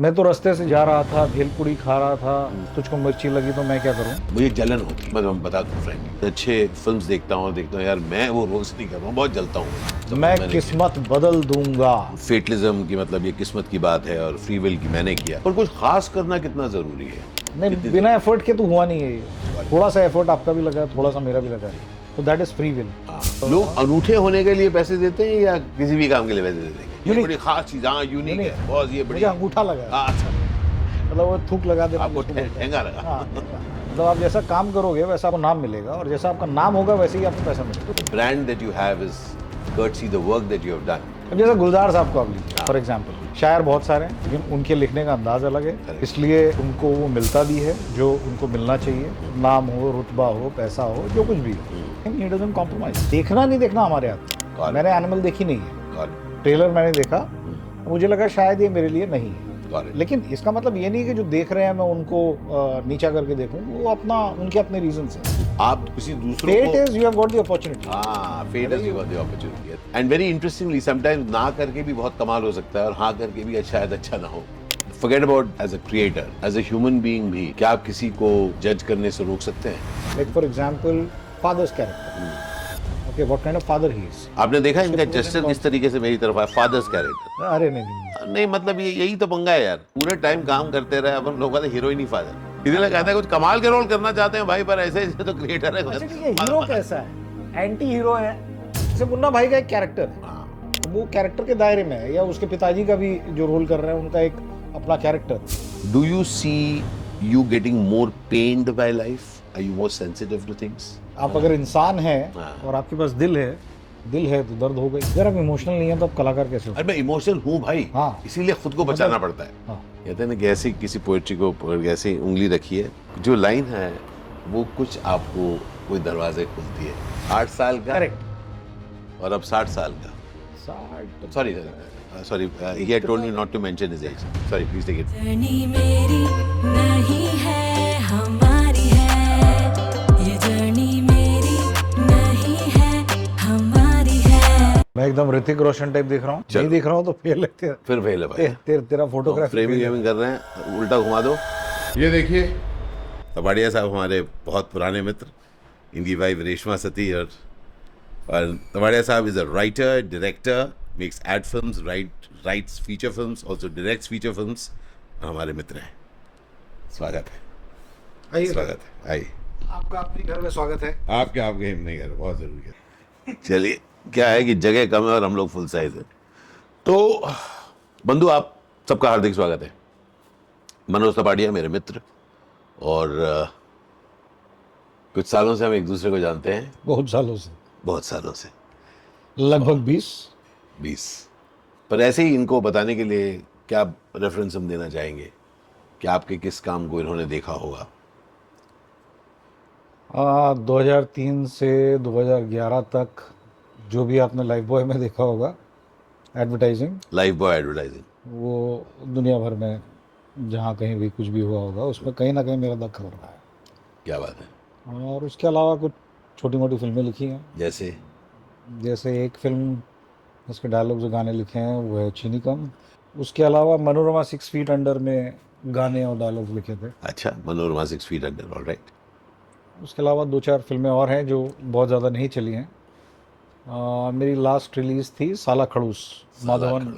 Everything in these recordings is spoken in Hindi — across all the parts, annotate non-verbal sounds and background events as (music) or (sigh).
मैं तो रास्ते से जा रहा था भेलपुरी खा रहा था तुझको मिर्ची लगी तो मैं क्या करूँ? मुझे जलन होती है। मैं बता दूँ फ्रेंड अच्छे फिल्म्स देखता हूँ देखता हूँ यार मैं वो रोल्स नहीं कर रहा हूँ बहुत जलता हूँ। तो मैं किस्मत बदल दूँगा। फेटलिज्म की मतलब ये किस्मत की बात है और फ्री विल की मैंने किया। और कुछ खास करना कितना ज़रूरी है? नहीं बिना एफर्ट के तो हुआ नहीं है ये। थोड़ा सा एफर्ट आपका भी लगा थोड़ा सा मेरा भी लगा तो दैट इज़ फ्री विल लोग अनूठे होने के लिए पैसे देते हैं या किसी भी काम के लिए पैसे देते हैं? ये बड़ी खास चीज़ हाँ यूनिक है। बहुत ये बड़ी अंगूठा लगा है। हाँ, अच्छा। मतलब वो थूक लगा देना आपको हैं। ठेंगा लगा। हाँ मतलब आप जैसा काम करोगे वैसा आपको नाम मिलेगा और जैसा आपका नाम होगा वैसे ही आपको पैसा मिलेगा। Brand that you have is the work that you have done अब जैसे गुलजार साहब को आप लीजिए फॉर एग्ज़ाम्पल शायर बहुत सारे हैं लेकिन उनके लिखने का अंदाज अलग है। इसलिए उनको वो मिलता भी है जो उनको मिलना चाहिए। नाम हो रुतबा हो पैसा हो जो कुछ भी हो। कॉम्प्रोमाइज देखना नहीं देखना हमारे हाथ मैंने एनिमल देखी नहीं है. ट्रेलर मैंने देखा मुझे लगा शायद ये मेरे लिए नहीं है। लेकिन इसका मतलब ये नहीं कि जो देख रहे हैं मैं उनको नीचा करके देखूँ वो अपना उनके अपने रीजन हैं। आप किसी दूसरों fate is you have got the opportunity हाँ fate is the opportunity and very interestingly sometimes ना करके भी बहुत कमाल हो सकता है और हाँ करके भी शायद अच्छा ना हो। Forget about as a creator as a human being भी क्या आप किसी को जज करने से रोक सकते हैं? Like for example father's character okay what kind of father he is आपने देखा इनका दिन किस तरीके से मेरी तरफ़ आया? फादर्स कैरेक्टर अरे नहीं नहीं मतलब ये यही तो पंगा है यार। पूरे टाइम काम करते रहे अपन लोगों का हीरो ही नहीं फादर इसलिए कहते हैं कुछ कमाल के रोल करना चाहते हैं भाई पर ऐसे ऐसे तो क्रिएटर है। अच्छा हीरो कैसा है? एंटी हीरो है। जैसे मुन्ना भाई का एक कैरेक्टर है। हाँ, वो कैरेक्टर के दायरे में है या उसके पिताजी का भी जो रोल कर रहे हैं उनका एक अपना character Do you see you getting more pained by life? Are you more sensitive to things? आप अगर इंसान हैं हाँ। और आपके पास दिल है दिल है तो दर्द हो गई। अगर आप इमोशनल नहीं है तो आप कलाकार कैसे हो? अरे मैं इमोशनल हूँ भाई। हाँ। इसीलिए खुद को बचाना पड़ता है। हाँ। कहते हैं ना कि किसी पोएट्री को ऐसे उंगली रखी है जो लाइन है वो कुछ आपको कोई दरवाजे खुलती है। आठ साल का। करेक्ट और अब साठ साल का। साठ। Sorry sorry he had told me not to mention his age. Sorry please take it. Journey मेरी नहीं है। मैं एकदम ऋतिक रोशन टाइप दिख रहा हूँ। नहीं दिख रहा हूँ तो फेल है तेरा। फिर फेल है भाई। ते, ते, तेरा फोटोग्राफ फ्रेमिंग वेमिंग कर रहे हैं उल्टा घुमा दो। ये देखिए। तबाड़िया साहब हमारे बहुत पुराने मित्र इनकी वाइफ रेशमा सती और और तबाड़िया साहब is a writer director makes ad films write writes feature films also directs feature films हमारे मित्र हैं। स्वागत है। आइए। स्वागत है। आइए। आपका अपने घर में स्वागत है। आपके आपके नहीं कर बहुत ज़रूरी है। चलिए। क्या है कि जगह कम है और हम लोग फुल साइज़ है। तो बंधु आप सबका हार्दिक स्वागत है। मनोज तपाड़िया मेरे मित्र और कुछ सालों से हम एक दूसरे को जानते हैं। बहुत सालों से। बहुत सालों से। लगभग बीस। बीस। पर ऐसे ही इनको बताने के लिए क्या रेफरेंस हम देना चाहेंगे? कि आपके किस काम को इन्होंने देखा होगा? दो हज़ार तीन से 2011 तक जो भी आपने लाइफ बॉय में देखा होगा एडवर्टाइजिंग लाइफ बॉय एडवर्टाइजिंग वो दुनिया भर में जहाँ कहीं भी कुछ भी हुआ होगा उसमें कहीं ना कहीं मेरा दखल रहा है। क्या बात है। और उसके अलावा कुछ छोटी मोटी फ़िल्में लिखी हैं। जैसे? जैसे एक फ़िल्म उसके डायलॉग जो गाने लिखे हैं वो है चीनी कम। उसके अलावा मनोरमा सिक्स फीट अंडर में गाने और डायलॉग लिखे थे। अच्छा Manorama six feet under all right उसके अलावा दो चार फ़िल्में और हैं जो बहुत ज़्यादा नहीं चली हैं। मेरी लास्ट रिलीज़ थी साला खड़ूस। माधवन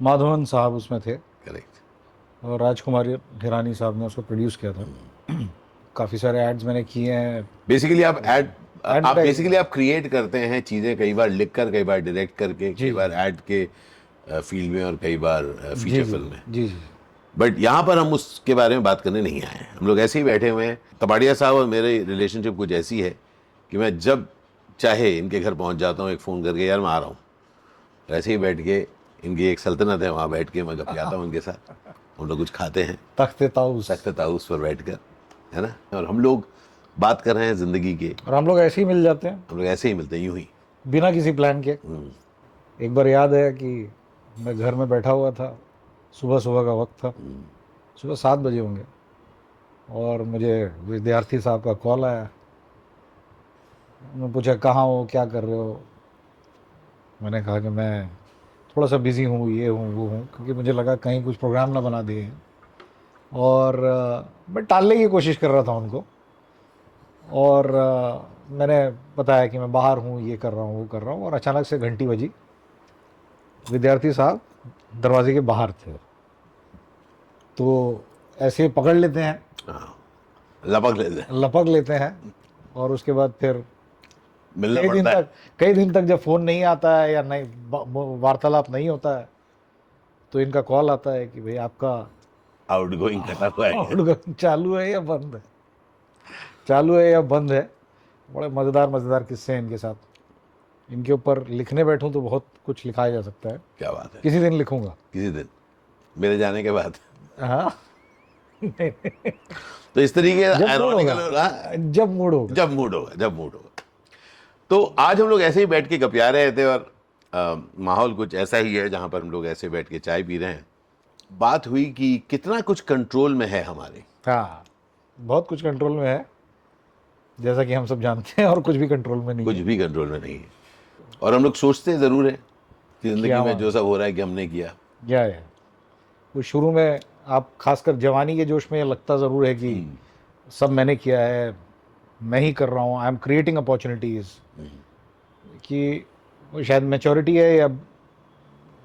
माधवन साहब उसमें थे। करेक्ट और राजकुमार हिरानी साहब ने उसको प्रोड्यूस किया था। (clears throat) काफ़ी सारे एड्स मैंने किए हैं। बेसिकली आप एड आप बेसिकली आप क्रिएट करते हैं चीज़ें कई बार लिख कर कई बार डायरेक्ट करके कई बार एड के फ़ील्ड में और कई बार फीचर फ़िल्म में। जी जी। बट यहाँ पर हम उसके बारे में बात करने नहीं आए हम लोग ऐसे ही बैठे हुए हैं। तबाड़िया साहब और मेरे रिलेशनशिप कुछ ऐसी है कि मैं जब चाहे इनके घर पहुँच जाता हूँ एक फ़ोन करके यार मैं आ रहा हूँ। ऐसे ही बैठ के इनकी एक सल्तनत है वहाँ बैठ के मैं गपियाता (laughs) हूँ इनके साथ हम लोग कुछ खाते हैं। तख्ते ताउस सख्त ताउस पर बैठ कर है ना? और हम लोग बात कर रहे हैं ज़िंदगी के। और हम लोग ऐसे ही मिल जाते हैं। हम लोग ऐसे ही मिलते हैं यूँ ही। बिना किसी प्लान के। हम्म, एक बार याद है कि मैं घर में बैठा हुआ था सुबह सुबह का वक्त था। सुबह सात बजे होंगे। और मुझे विद्यार्थी साहब का कॉल आया। मैं पूछा कहाँ हो? क्या कर रहे हो? मैंने कहा कि मैं थोड़ा सा बिज़ी हूँ ये हूँ वो हूँ क्योंकि मुझे लगा कहीं कुछ प्रोग्राम ना बना दिए। और मैं टालने की कोशिश कर रहा था उनको। और मैंने बताया कि मैं बाहर हूँ ये कर रहा हूँ वो कर रहा हूँ और अचानक से घंटी बजी। विद्यार्थी साहब दरवाजे के बाहर थे। तो ऐसे पकड़ लेते हैं। हाँ लपक लेते हैं। लपक लेते हैं और उसके बाद फिर मिलना कई दिन है। तक कई दिन तक जब फ़ोन नहीं आता है या नहीं वार्तालाप नहीं होता है तो इनका कॉल आता है कि भाई आपका आउट गोइंग कटा हुआ है। आउटगोइंग चालू है या बंद है? चालू है या बंद है? बड़े मज़ेदार मज़ेदार किस्से हैं इनके साथ। इनके ऊपर लिखने बैठूं तो बहुत कुछ लिखाया जा सकता है। क्या बात है। किसी दिन लिखूँगा। किसी दिन। मेरे जाने के बाद। हाँ। तो इस तरीके जब मूड होगा। जब मूड होगा जब मूड होगा। तो आज हम लोग ऐसे ही बैठ के गपिया रहे थे और माहौल कुछ ऐसा ही है जहाँ पर हम लोग ऐसे बैठ के चाय पी रहे हैं। बात हुई कि कितना कुछ कंट्रोल में है हमारे। हाँ बहुत कुछ कंट्रोल में है। जैसा कि हम सब जानते हैं और कुछ भी कंट्रोल में नहीं कुछ है। भी कंट्रोल में नहीं है। और हम लोग सोचते हैं ज़रूर है कि ज़िंदगी में जो सब हो। रहा है कि हमने किया। क्या है वो शुरू में आप खासकर जवानी के जोश में लगता ज़रूर है कि सब मैंने किया है मैं ही कर रहा हूँ आई एम क्रिएटिंग अपॉर्चुनिटीज़ कि वो शायद मेचोरिटी है या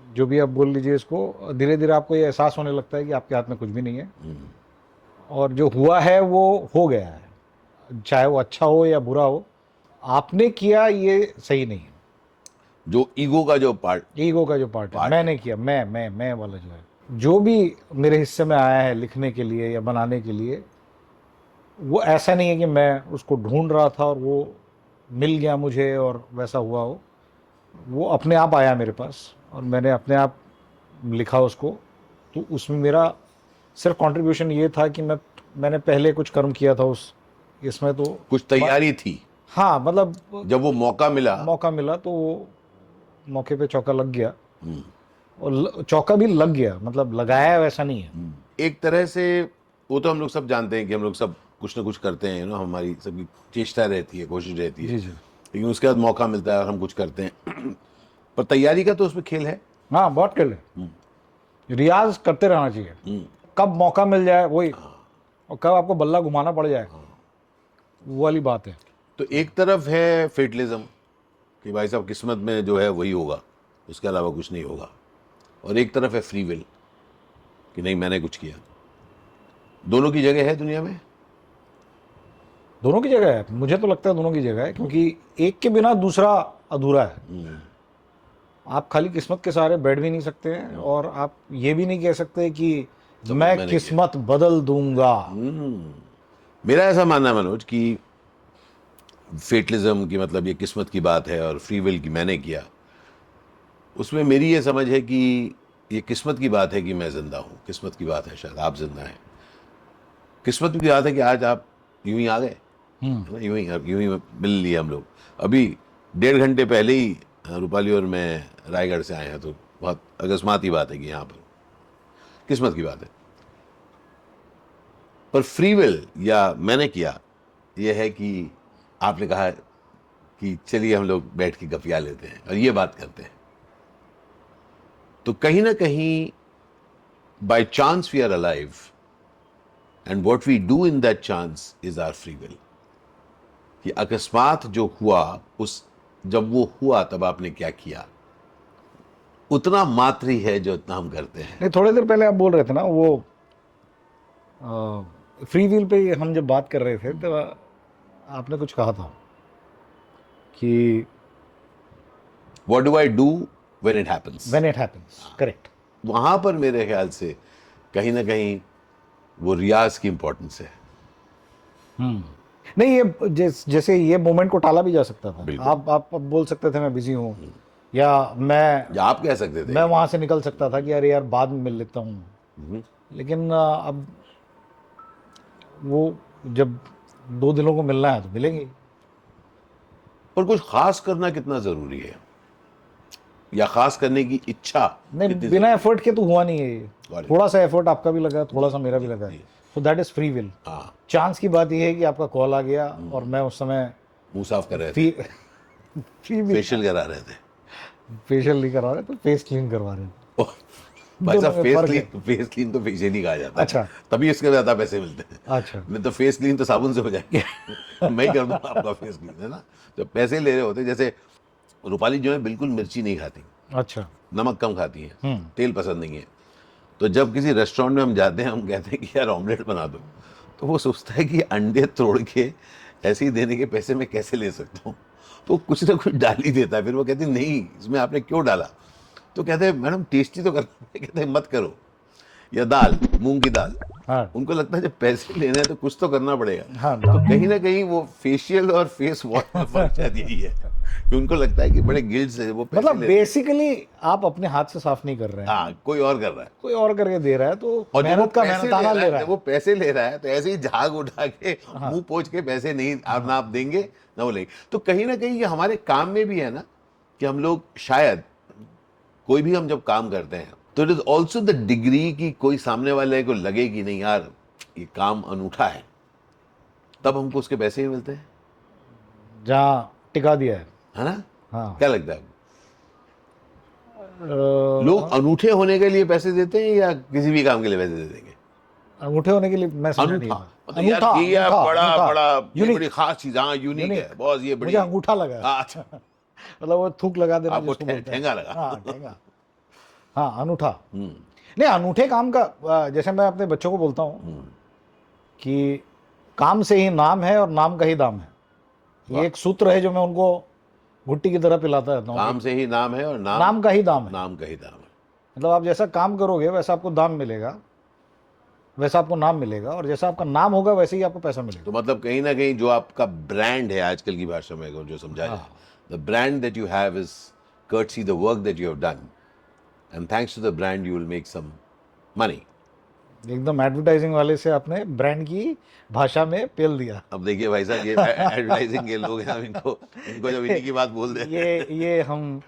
जो भी आप बोल लीजिए इसको धीरे धीरे आपको ये एहसास होने लगता है कि आपके हाथ में कुछ भी नहीं है। और जो हुआ है वो हो गया है। चाहे वो अच्छा हो या बुरा हो आपने किया ये सही नहीं है। जो ईगो का जो पार्ट ईगो का जो पार्ट है। मैंने किया मैं मैं मैं वाला जो है। जो भी मेरे हिस्से में आया है लिखने के लिए या बनाने के लिए वो ऐसा नहीं है कि मैं उसको ढूंढ रहा था और वो मिल गया मुझे और वैसा हुआ हो। वो अपने आप आया मेरे पास और मैंने अपने आप लिखा उसको। तो उसमें मेरा सिर्फ़ कंट्रीब्यूशन ये था कि मैं मैंने पहले कुछ कर्म किया था उस इसमें तो कुछ तैयारी थी? हाँ मतलब जब वो मौका मिला? मौका मिला तो वो मौके पे चौका लग गया। हम्म, और ल- चौका भी लग गया मतलब लगाया वैसा नहीं है। एक तरह से वो तो हम लोग सब जानते हैं कि हम लोग सब कुछ ना कुछ करते हैं ना हमारी सबकी चेष्टा रहती है कोशिश रहती है। जी जी। लेकिन उसके बाद मौका मिलता है और हम कुछ करते हैं। (clears throat) पर तैयारी का तो उसमें खेल है। हाँ बहुत खेल है। रियाज करते रहना चाहिए। हम्म, कब मौका मिल जाए वही और कब आपको बल्ला घुमाना पड़ जाए वो वाली बात है। तो एक तरफ़ है फेटलिज्म कि भाई साहब किस्मत में जो है वही होगा उसके अलावा कुछ नहीं होगा। और एक तरफ़ है फ्री विल कि नहीं मैंने कुछ किया। दोनों की जगह है दुनिया में? दोनों की जगह है। मुझे तो लगता है दोनों की जगह है क्योंकि एक के बिना दूसरा अधूरा है। आप खाली किस्मत के सहारे बैठ भी नहीं सकते हैं और आप ये भी नहीं कह सकते कि मैं किस्मत बदल दूँगा। हम्म। मेरा ऐसा मानना है मनोज कि फेटलिज्म की मतलब ये किस्मत की बात है और फ्री विल की मैंने किया। उसमें मेरी ये समझ है कि ये किस्मत की बात है कि मैं ज़िंदा हूँ। किस्मत की बात है शायद आप ज़िंदा हैं। किस्मत की बात है कि आज आप यूँ ही आ गए। यूँ ही यूँ ही मिल लिए हम लोग। अभी डेढ़ घंटे पहले ही रूपाली और मैं रायगढ़ से आए हैं तो बहुत अकस्मात ही बात है कि यहाँ पर। किस्मत की बात है। पर फ्री विल या मैंने किया यह है कि आपने कहा कि चलिए हम लोग बैठ के गपिया लेते हैं और ये बात करते हैं। तो कहीं ना कहीं by chance we are alive and what we do in that chance is are free will कि अकस्मात जो हुआ उस जब वो हुआ तब आपने क्या किया? उतना मात्र ही है जो इतना हम करते हैं। नहीं थोड़ी देर पहले आप बोल रहे थे ना वो फ्री व्हील पे हम जब बात कर रहे थे तो आपने कुछ कहा था कि what do I do when it happens when it happens correct वहाँ पर मेरे ख्याल से कहीं ना कहीं वो रियाज की इंपॉर्टेंस है। नहीं ये जैस, जैसे ये मोमेंट को टाला भी जा सकता था। आप आप बोल सकते थे मैं बिज़ी हूँ। या मैं या आप कह सकते थे। मैं वहाँ से निकल सकता था कि अरे यार बाद में मिल लेता हूँ। लेकिन अब वो जब दो दिनों को मिलना है तो मिलेंगे। पर कुछ खास करना कितना ज़रूरी है? या खास करने की इच्छा नहीं बिना एफर्ट के तो हुआ नहीं है ये। थोड़ा सा एफर्ट आपका भी लगा थोड़ा सा मेरा भी लगा। So that is free will हाँ। चांस की बात यह है कि आपका कॉल आ गया और मैं उस समय मुँह साफ़ कर रहे थे। फ्री विल फेशियल करा रहे थे। फेशियल नहीं करवा रहे तो फेस क्लीन करवा रहे ओह, भाई साहब फेस क्लीन फेस क्लीन तो फेशियल ही कहा जाता है। अच्छा। तभी इसके ज़्यादा पैसे मिलते हैं। अच्छा। नहीं तो फेस क्लीन तो साबुन से हो जाएँगे। (laughs) मैं कर दूँगा आपका फेस क्लीन है ना? जब पैसे ले रहे होते जैसे रूपाली जो है बिल्कुल मिर्ची नहीं खाती। अच्छा। नमक कम खाती है। हम्म। तेल पसंद नहीं है। तो जब किसी रेस्टोरेंट में हम जाते हैं, हम कहते हैं कि, यार ऑमलेट बना दो। तो वो सोचता है कि अंडे तोड़ के ऐसे ही देने के पैसे मैं कैसे ले सकता हूँ? तो कुछ ना कुछ डाल ही देता है। फिर वो कहती नहीं, इसमें आपने क्यों डाला? तो कहते हैं, मैडम टेस्टी तो करना (laughs) कहते हैं, मत करो। या दाल मूंग की दाल। हाँ। उनको लगता है जब पैसे लेने हैं तो कुछ तो करना पड़ेगा। हाँ तो कहीं ना कहीं वो फेशियल और फेस वॉश में फ़र्क (laughs) यही है। कि उनको लगता है कि बड़े गिल्ड से वो पैसे मतलब। बेसिकली आप अपने हाथ से साफ़ नहीं कर रहे हैं। हाँ कोई और कर रहा है। कोई और करके दे रहा है तो और मेहनत का मेहनताना ले रहा है वो पैसे ले रहा है तो ऐसे ही झाग उठा के हाँ। मुँह पोछ के पैसे नहीं आप ना आप देंगे ना वो लेंगे। तो कहीं ना कहीं ये हमारे काम में भी है ना कि हम लोग शायद कोई भी हम जब काम करते हैं तो it is also the degree की कोई सामने वाले को लगे कि नहीं यार ये काम अनूठा है। तब हमको उसके पैसे ही मिलते हैं। जहाँ टिका दिया है। है ना? हाँ। क्या लगता है? लोग अनूठे होने के लिए पैसे देते हैं या किसी भी काम के लिए पैसे दे देंगे? अंगूठे होने के लिए मैं समझा नहीं अनूठा मतलब अनूठा, ये अनूठा, बड़ा अनूठा। बड़ा ये Unique। बड़ी खास चीज़ हाँ यूनिक है। बहुत ये बड़ी मुझे अंगूठा लगा। हाँ, अच्छा। मतलब वो थूक लगा देना आपको। ठेंगा लगा। हाँ ठेंगा। हाँ अनूठा। नहीं अनूठे काम का जैसे मैं अपने बच्चों को बोलता हूँ कि काम से ही नाम है और नाम का ही दाम है। ये एक सूत्र है जो मैं उनको घुट्टी की तरह पिलाता रहता हूँ। काम से ही नाम है और नाम नाम का ही दाम है। नाम का ही दाम है। मतलब आप जैसा काम करोगे वैसा आपको दाम मिलेगा वैसा आपको नाम मिलेगा और जैसा आपका नाम होगा वैसे ही आपको पैसा मिलेगा। तो मतलब कहीं ना कहीं जो आपका ब्रांड है आजकल की भाषा में जो समझा। जाए the brand that you have is courtesy the work that you have done and thanks to the brand you will make some money. एकदम एडवर्टाइजिंग वाले से आपने ब्रांड की भाषा में पेल दिया। अब देखिए भाई साहब ये एडवर्टाइजिंग के लोग हैं इनको इनको जब इन्हीं की बात बोल दे। ये ये हम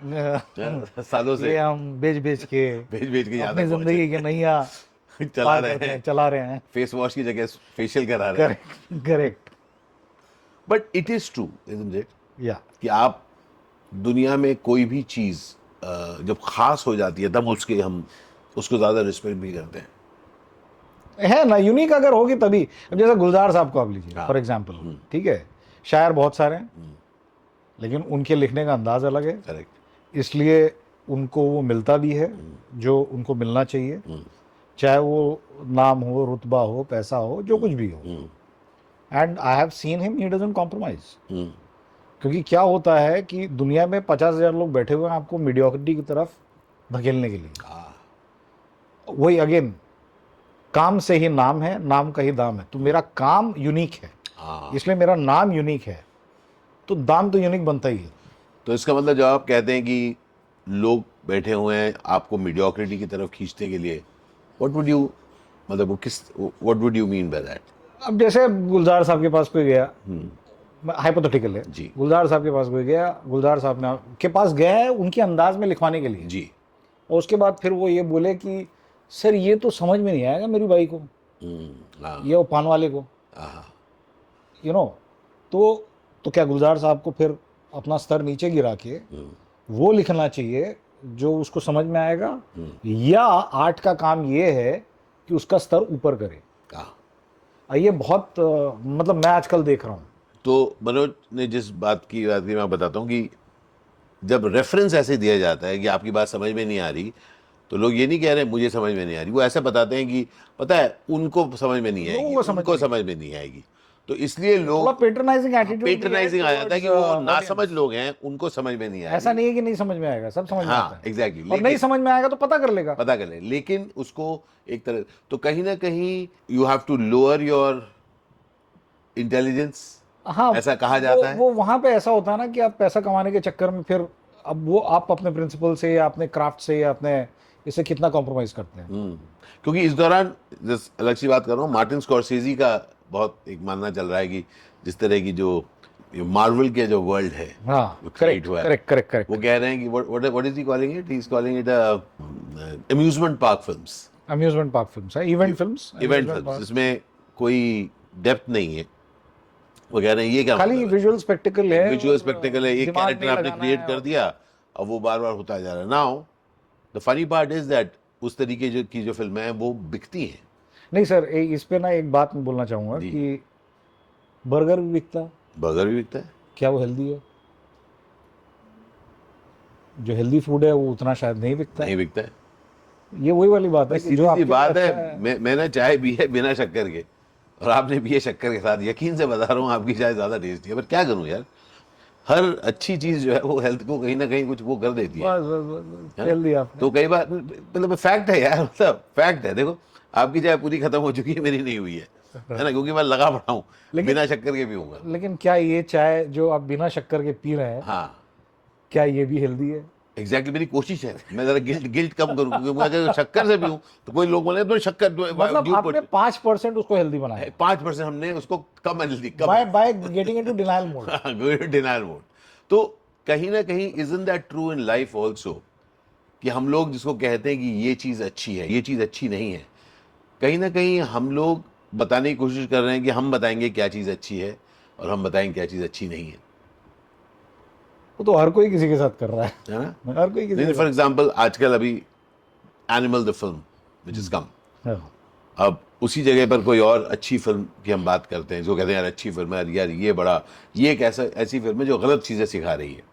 सालों से। ये हम बेच बेच के भेज भेज के अपनी ज़िंदगी के नैया (laughs) चला रहे हैं, हैं। चला रहे हैं। फेस वॉश की जगह फेशियल करा रहे हैं। Correct but it is true isn't it या कि आप दुनिया में कोई भी चीज़ जब खास हो जाती है तब उसके हम उसको ज़्यादा रिस्पेक्ट भी करते हैं। है ना यूनिक अगर होगी तभी। अब जैसे गुलजार साहब को आप लीजिए हाँ। फॉर एग्ज़ाम्पल ठीक है? शायर बहुत सारे हैं। लेकिन उनके लिखने का अंदाज अलग है। करेक्ट इसलिए उनको वो मिलता भी है जो उनको मिलना चाहिए। चाहे वो नाम हो रुतबा हो पैसा हो जो कुछ भी हो। And I have seen him he doesn't compromise क्योंकि क्या होता है कि दुनिया में पचास हज़ार लोग बैठे हुए हैं आपको मीडियोक्रिटी की तरफ़ धकेलने के लिए। वही अगेन काम से ही नाम है नाम का ही दाम है। तो मेरा काम यूनिक है। हाँ। इसलिए मेरा नाम यूनिक है। तो दाम तो यूनिक बनता ही है। तो इसका मतलब जब आप कहते हैं कि लोग बैठे हुए हैं आपको मीडियोक्रिटी की तरफ़ खींचने के लिए व्हाट वुड यू मतलब वो किस what would you mean by that अब जैसे गुलजार साहब के पास कोई गया हाइपोथेटिकल है। जी। गुलजार साहब के पास कोई गया गुलजार साहब ने के पास गया है उनके अंदाज में लिखवाने के लिए। जी। और उसके बाद फिर वो ये बोले कि सर ये तो समझ में नहीं आएगा मेरी बाई को। हम्म, हाँ। ये वो पान वाले को। हाँ यू नो तो तो क्या गुलजार साहब को फिर अपना स्तर नीचे गिरा के हम्म, वो लिखना चाहिए जो उसको समझ में आएगा? हम्म, या आर्ट का काम ये है कि उसका स्तर ऊपर करे। हाँ। ये बहुत मतलब मैं आजकल देख रहा हूँ। तो मनोज ने जिस बात की बात की मैं बताता हूँ कि जब रेफरेंस ऐसे दिया जाता है कि आपकी बात समझ में नहीं आ रही तो लोग ये नहीं कह रहे मुझे समझ में नहीं आ रही। वो ऐसा बताते हैं कि पता है उनको समझ में नहीं आएगी समझ उनको समझ में नहीं आएगी। तो इसलिए लोग पेट्रनाइजिंग एटीट्यूड पेट्रनाइजिंग आ जाता है कि वो ना समझ लोग हैं उनको समझ में नहीं आएगा। ऐसा नहीं है कि नहीं समझ में आएगा सब समझ में आता हाँ। है एग्जैक्टली और नहीं समझ में आएगा तो पता कर लेगा। पता कर ले लेकिन उसको एक तरह तो कहीं ना कहीं you have to lower your intelligence हाँ ऐसा कहा जाता वो, है? वो वहाँ पे ऐसा होता है ना कि आप पैसा कमाने के चक्कर में फिर अब वो आप अपने प्रिंसिपल से या अपने क्राफ्ट से या अपने इससे कितना कॉम्प्रोमाइज करते हैं? हम्म, क्योंकि इस दौरान जिस अलग सी बात कर रहा हूँ मार्टिन स्कॉर्सेजी का बहुत एक मानना चल रहा है कि जिस तरह की जो मार्वल के जो वर्ल्ड है हाँ करेक्ट करेक्ट करेक्ट करेक्ट वो कह रहे हैं कि what is he calling it he is calling it amusement park films amusement park films event films event films जिसमें कोई डेप्थ नहीं है। वो कह रहे हैं ये क्या खाली मतलब विजुअल स्पेक्टिकल है विजुअल स्पेक्टिकल है एक दिमाग कैरेक्टर आपने क्रिएट कर दिया अब वो बार बार होता जा रहा है। Now the funny part is that उस तरीके जो की जो फ़िल्में हैं वो बिकती हैं। नहीं सर ए- इस पे ना एक बात मैं बोलना चाहूँगा कि बर्गर भी बिकता है। बर्गर भी बिकता है। क्या वो हेल्दी है? जो हेल्दी फ़ूड है वो उतना शायद नहीं बिकता नहीं बिकता है। ये वही वाली बात है जो आपके बात है अच्छा मैं मैंने चाय भी है बिना शक्कर के। और आपने भी ये शक्कर के साथ यकीन से बता रहा हूँ आपकी चाय ज़्यादा टेस्टी है। पर क्या करूँ यार? हर अच्छी चीज़ जो है वो हेल्थ को कहीं ना कहीं कुछ वो कर देती है। बस बस तो कई बार मतलब फैक्ट है यार मतलब फैक्ट है। देखो आपकी चाय पूरी खत्म हो चुकी है मेरी नहीं हुई है। है ना? क्योंकि मैं लगा पड़ा हूँ बिना शक्कर के पीऊँगा। लेकिन क्या ये चाय जो आप बिना शक्कर के पी रहे हैं हाँ। क्या ये भी हेल्दी है? एग्जैक्टली मेरी कोशिश है। मैं जरा गिल्ट गिल्ट कम करूँ क्योंकि मैं अगर शक्कर से पीऊँ तो कोई लोग बोले तो शक्कर मतलब आपने पाँच परसेंट उसको हेल्दी बनाया। पाँच परसेंट हमने उसको कम healthy come. By by getting into denial mode denial mode तो कहीं ना कहीं isn't that true in life also कि हम लोग जिसको कहते हैं कि ये चीज़ अच्छी है ये चीज़ अच्छी नहीं है। कहीं ना कहीं हम लोग बताने की कोशिश कर रहे हैं कि हम बताएँगे क्या चीज़ अच्छी है और हम बताएँगे क्या चीज़ अच्छी नहीं है। वो तो हर कोई किसी के साथ कर रहा है। है ना? हर कोई किसी फॉर एग्ज़ाम्पल आजकल अभी Animal the film which is come. हाँ। अब उसी जगह पर कोई और अच्छी फ़िल्म की हम बात करते हैं जो कहते हैं यार अच्छी फ़िल्म है यार ये बड़ा ये एक ऐसा ऐसी फ़िल्म है जो गलत चीज़ें सिखा रही है।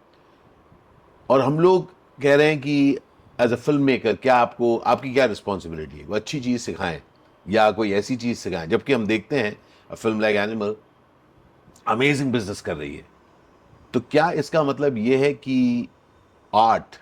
और हम लोग कह रहे हैं कि एज अ फ़िल्म मेकर क्या आपको आपकी क्या रिस्पॉन्सिबिलिटी है? वो अच्छी चीज़ सिखाएँ या कोई ऐसी चीज़ सिखाएँ? जबकि हम देखते हैं film like Animal amazing business कर रही है। तो क्या इसका मतलब यह है कि आर्ट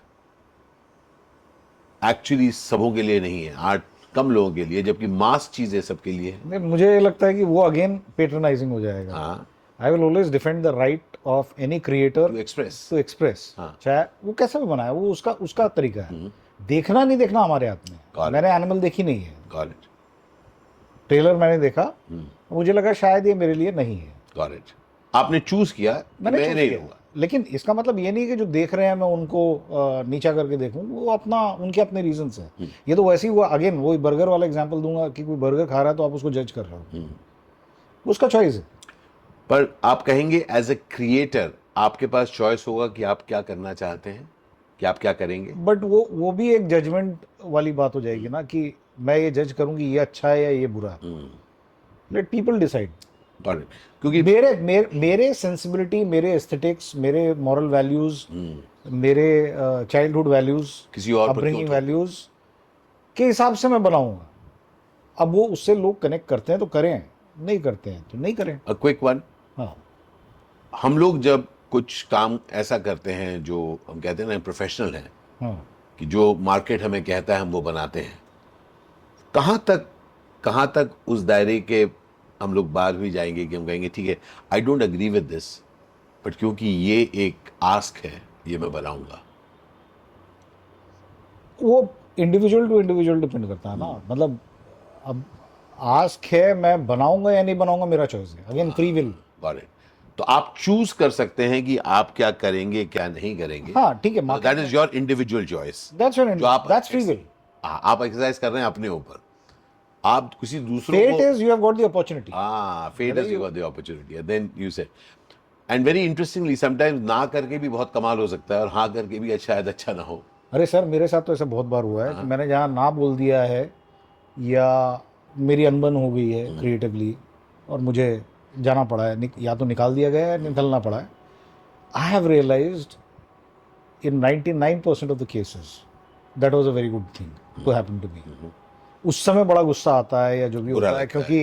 एक्चुअली सबों के लिए नहीं है आर्ट कम लोगों के लिए जबकि मास चीज़ें सबके लिए नहीं, मुझे लगता है कि वो अगेन पेट्रनाइजिंग हो जाएगा। हाँ। I will always defend the right of any creator to express to express हाँ। चाहे वो कैसे भी बनाया वो उसका उसका तरीका है। देखना नहीं देखना हमारे हाथ में। है. मैंने एनिमल देखी नहीं है। ट्रेलर मैंने देखा। मुझे लगा शायद ये मेरे लिए नहीं है। आपने चूज़ किया मैंने मैं नहीं किया। लूँगा लेकिन इसका मतलब ये नहीं कि जो देख रहे हैं मैं उनको नीचा करके देखूँ वो अपना उनके अपने रीजन हम्म। है ये तो वैसे ही हुआ अगेन वो बर्गर वाला एग्जांपल दूँगा कि कोई बर्गर खा रहा है तो आप उसको जज कर रहे हम्म। हो उसका चॉइस है पर आप कहेंगे एज ए क्रिएटर आपके पास चॉइस होगा कि आप क्या करना चाहते हैं कि आप क्या करेंगे बट वो वो भी एक जजमेंट वाली बात हो जाएगी ना कि मैं ये जज करूँ कि ये अच्छा है या ये बुरा हम्म। लेट पीपल डिसाइड गॉट क्योंकि मेरे मेरे मेरे सेंसिबिलिटी मेरे एस्थेटिक्स मेरे मॉरल वैल्यूज़ मेरे चाइल्डहुड वैल्यूज़ हम्म। किसी और अपब्रिंगिंग तो- वैल्यूज़ के हिसाब से मैं बनाऊँगा। अब वो उससे लोग कनेक्ट करते हैं तो करें। नहीं करते हैं तो नहीं करें। अ क्विक वन हाँ। हम लोग जब कुछ काम ऐसा करते हैं जो हम कहते हैं ना प्रोफेशनल है हाँ। कि जो मार्केट हमें कहता है हम वो बनाते हैं। कहाँ तक कहाँ तक उस दायरे के हम लोग बाहर भी जाएँगे कि हम कहेंगे ठीक है I don't agree with this but क्योंकि ये एक आस्क है ये मैं बनाऊँगा. वो इंडिविजुअल टू इंडिविजुअल डिपेंड करता है ना। मतलब अब आस्क है मैं बनाऊँगा या नहीं बनाऊँगा मेरा चॉइस है। अगेन फ्री विल तो आप चूज़ कर सकते हैं कि आप क्या करेंगे क्या नहीं करेंगे। हाँ ठीक है that is your individual choice that's your आप दैट्स फ्री विल आप एक्सरसाइज कर रहे हैं अपने ऊपर। आप किसी दूसरों फेट को is you have got the opportunity हाँ fate is you got the opportunity then you say and very interestingly sometimes ना करके भी बहुत कमाल हो सकता है और हाँ करके भी शायद अच्छा ना हो। अरे सर मेरे साथ तो ऐसा बहुत बार हुआ है कि मैंने जहाँ ना बोल दिया है या मेरी अनबन हो गई है क्रिएटिवली और मुझे जाना पड़ा है निक- या तो निकाल दिया गया है या निकलना पड़ा है। I have realised in 99% percent of the cases that was a very good thing to happen to me उस समय बड़ा गुस्सा आता है या जो भी होता है है। क्योंकि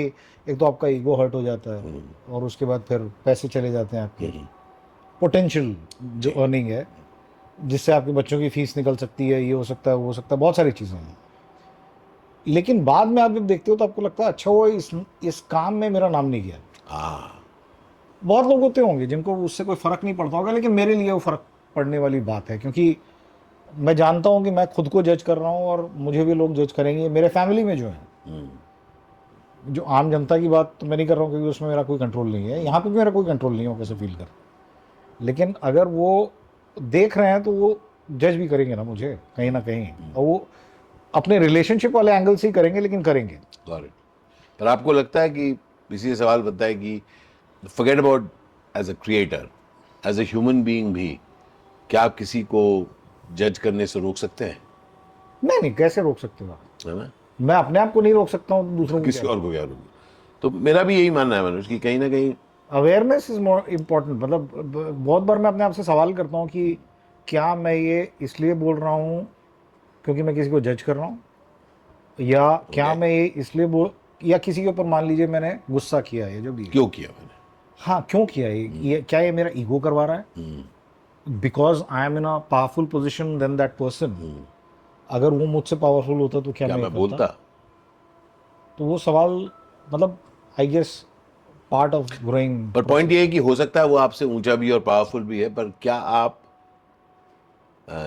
एक तो आपका ईगो हर्ट हो जाता है और उसके बाद फिर पैसे चले जाते हैं आपके। पोटेंशियल जो अर्निंग है जिससे आपके बच्चों की फ़ीस निकल सकती है ये हो सकता है वो हो सकता है बहुत सारी चीज़ें हैं। लेकिन बाद में आप जब देखते हो तो आपको लगता है अच्छा वो इस इस काम में मेरा नाम नहीं गया। हाँ। बहुत लोग होते होंगे जिनको उससे कोई फ़र्क नहीं पड़ता होगा लेकिन मेरे लिए वो फ़र्क पड़ने वाली बात है क्योंकि मैं जानता हूँ कि मैं खुद को जज कर रहा हूँ और मुझे भी लोग जज करेंगे मेरे फैमिली में जो है। हम्म, जो आम जनता की बात तो मैं नहीं कर रहा हूँ क्योंकि उसमें मेरा कोई कंट्रोल नहीं है। यहाँ पे भी मेरा कोई कंट्रोल नहीं है कैसे फील कर। लेकिन अगर वो देख रहे हैं तो वो जज भी करेंगे ना मुझे कहीं ना कहीं। और वो अपने रिलेशनशिप वाले एंगल से ही करेंगे लेकिन करेंगे। पर आपको लगता है कि इसी सवाल बनता है कि forget about as a creator as a human being भी क्या आप किसी को जज करने से रोक सकते हैं? नहीं नहीं कैसे रोक सकते हो है ना? मैं अपने आप को नहीं रोक सकता हूँ दूसरों को किसी और को क्या रोक? तो मेरा भी यही मानना है मनोज कि कहीं ना कहीं अवेयरनेस इज़ मोर इम्पोर्टेंट मतलब बहुत बार मैं अपने आप से सवाल करता हूँ कि क्या मैं ये इसलिए बोल रहा हूँ क्योंकि मैं किसी को जज कर रहा हूँ? या क्या मैं ये इसलिए बोल या किसी के ऊपर मान लीजिए मैंने गुस्सा किया है जो भी क्यों किया मैंने? हाँ क्यों किया ये ये क्या ये मेरा ईगो करवा रहा है? हम्म, because I am in a powerful position then that person. अगर वो मुझसे पावरफुल होता तो क्या, क्या मैं मैं बोलता? तो वो सवाल मतलब I guess part of growing पर पॉइंट ये है कि हो सकता है वो आपसे ऊँचा भी और पावरफुल भी है पर क्या आप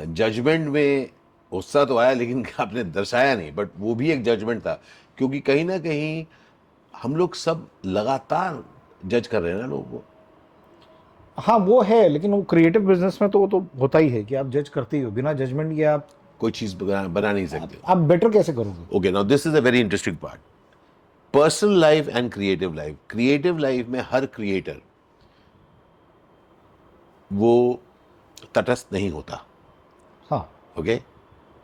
जजमेंट में गुस्सा तो आया लेकिन (laughs) आपने दर्शाया नहीं बट वो भी एक जजमेंट था। क्योंकि कहीं ना कहीं हम लोग सब लगातार जज कर रहे हैं ना लोगों को। हाँ वो है लेकिन वो क्रिएटिव बिज़नेस में तो वो तो होता ही है कि आप जज करते ही हो बिना जजमेंट के आप कोई चीज़ बना, बना नहीं सकते आप बेटर कैसे करोगे? Okay now this is a very interesting part personal life and creative life creative life में हर क्रिएटर वो तटस्थ नहीं होता। हाँ। Okay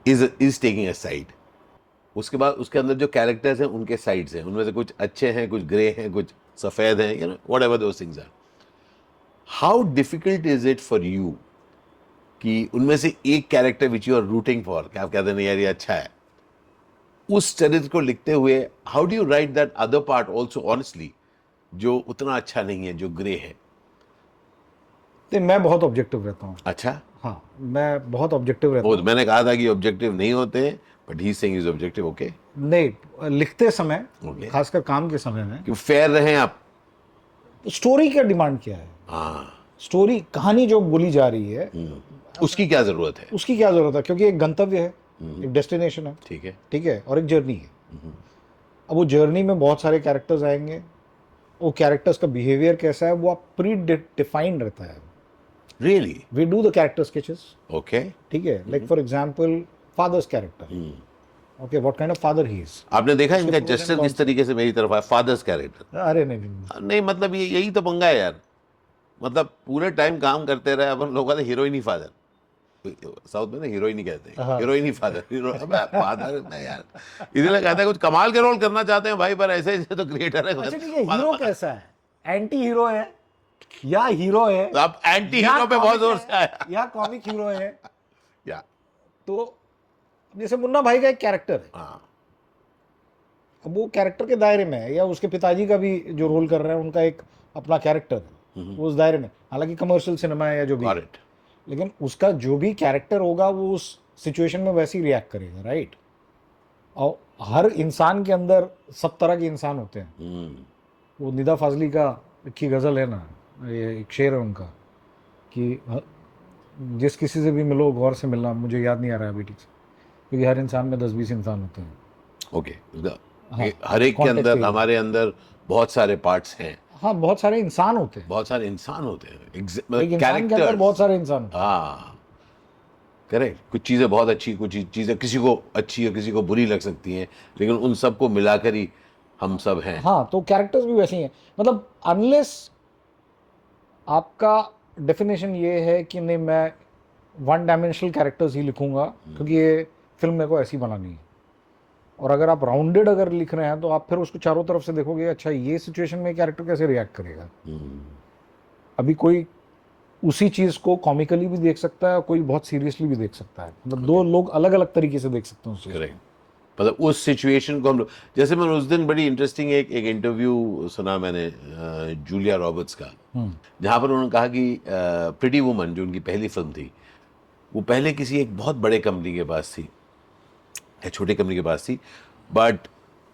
is is taking a side उसके बाद उसके अंदर जो कैरेक्टर्स हैं उनके साइड्स हैं। उनमें से कुछ अच्छे हैं कुछ ग्रे हैं कुछ सफ़ेद हैं you know whatever those things are how difficult is it for you कि उनमें से एक character which you are rooting for क्या आप कहते हैं यार ये अच्छा है। उस चरित्र को लिखते हुए how do you write that other part also honestly जो उतना अच्छा नहीं है जो ग्रे है? तो मैं बहुत ऑब्जेक्टिव रहता हूँ। अच्छा? हाँ मैं बहुत ऑब्जेक्टिव रहता हूँ। मैंने कहा था कि ऑब्जेक्टिव नहीं होते but he saying is objective okay नहीं लिखते समय Okay. खासकर काम के समय में कि फेयर रहे आप। स्टोरी का डिमांड क्या है? हाँ। स्टोरी कहानी जो बोली जा रही है हम्म, उसकी क्या ज़रूरत है? उसकी क्या ज़रूरत है? क्योंकि एक गंतव्य है एक डेस्टिनेशन है। ठीक है। ठीक है? और एक जर्नी है। अब वो जर्नी में बहुत सारे कैरेक्टर्स आएँगे। वो कैरेक्टर्स का बिहेवियर कैसा है वो आप प्री डिफाइंड रहता है। Really we do the character sketches okay ठीक है? Like for example father's character okay what kind of father he is आपने देखा इनका and किस तरीके से मेरी तरफ़ है फादर्स कैरेक्टर अरे नहीं। नहीं मतलब ये यही तो पंगा है यार। मतलब पूरे टाइम काम करते रहे अपन लोगों का हीरोइन ही फादर साउथ में ना हीरोइन ही कहते हैं। हाँ। Heroine he father hero father नहीं यार। इसलिए कहते हैं कुछ कमाल के रोल करना चाहते हैं भाई पर ऐसे ऐसे तो क्रिएटर है। अच्छा ठीक है हीरो कैसा है? एंटी हीरो है या हीरो है तो आप एंटी हीरो पे बहुत ज़ोर से आया। या कॉमिक हीरो है। या। तो जैसे मुन्ना भाई का एक कैरेक्टर है। हाँ। अब वो कैरेक्टर के दायरे में है या उसके पिताजी का भी जो रोल कर रहे हैं उनका एक अपना कैरेक्टर है। वो उस दायरे में हालाँकि कमर्शियल सिनेमा है या जो भी। लेकिन उसका जो भी कैरेक्टर होगा वो उस सिचुएशन में वैसे ही रिएक्ट करेगा राइट और हर इंसान के अंदर सब तरह के इंसान होते हैं। हम्म, वो निदा फाजली का की गज़ल है ना ये एक शेर है उनका कि जिस किसी से भी मिलो गौर से मिलना मुझे याद नहीं आ रहा है अभी ठीक से क्योंकि हर इंसान में दस बीस इंसान होते हैं। Okay okay. हाँ, हर एक के अंदर हमारे अंदर बहुत सारे पार्ट्स हैं। हाँ बहुत सारे इंसान होते हैं। बहुत सारे इंसान होते हैं। मतलब कैरेक्टर बहुत सारे इंसान हाँ। करेक्ट। कुछ चीज़ें बहुत अच्छी कुछ चीज़ें किसी को अच्छी और किसी को बुरी लग सकती हैं लेकिन उन सबको मिलाकर ही हम सब हैं। हैं हाँ तो कैरेक्टर्स भी वैसे ही हैं। मतलब अनलेस आपका डेफिनेशन ये है कि नहीं मैं वन डायमेंशनल कैरेक्टर्स ही लिखूँगा क्योंकि ये फ़िल्म मेरे को ऐसी बनानी है। और अगर आप राउंडेड अगर लिख रहे हैं तो आप फिर उसको चारों तरफ़ से देखोगे अच्छा ये सिचुएशन में कैरेक्टर कैसे रिएक्ट करेगा? हम्म, अभी कोई उसी चीज़ को कॉमिकली भी देख सकता है कोई बहुत सीरियसली भी देख सकता है। मतलब दो लोग अलग अलग तरीके से देख सकते हैं मतलब उस सिचुएशन को हम लोग जैसे मैंने उस दिन बड़ी इंटरेस्टिंग एक एक इंटरव्यू सुना मैंने जूलिया रॉबर्ट्स का। हम्म, जहाँ पर उन्होंने कहा कि प्रिटी वुमन जो उनकी पहली फ़िल्म थी वो पहले किसी एक बहुत बड़े कंपनी के पास थी। छोटे कंपनी के पास थी बट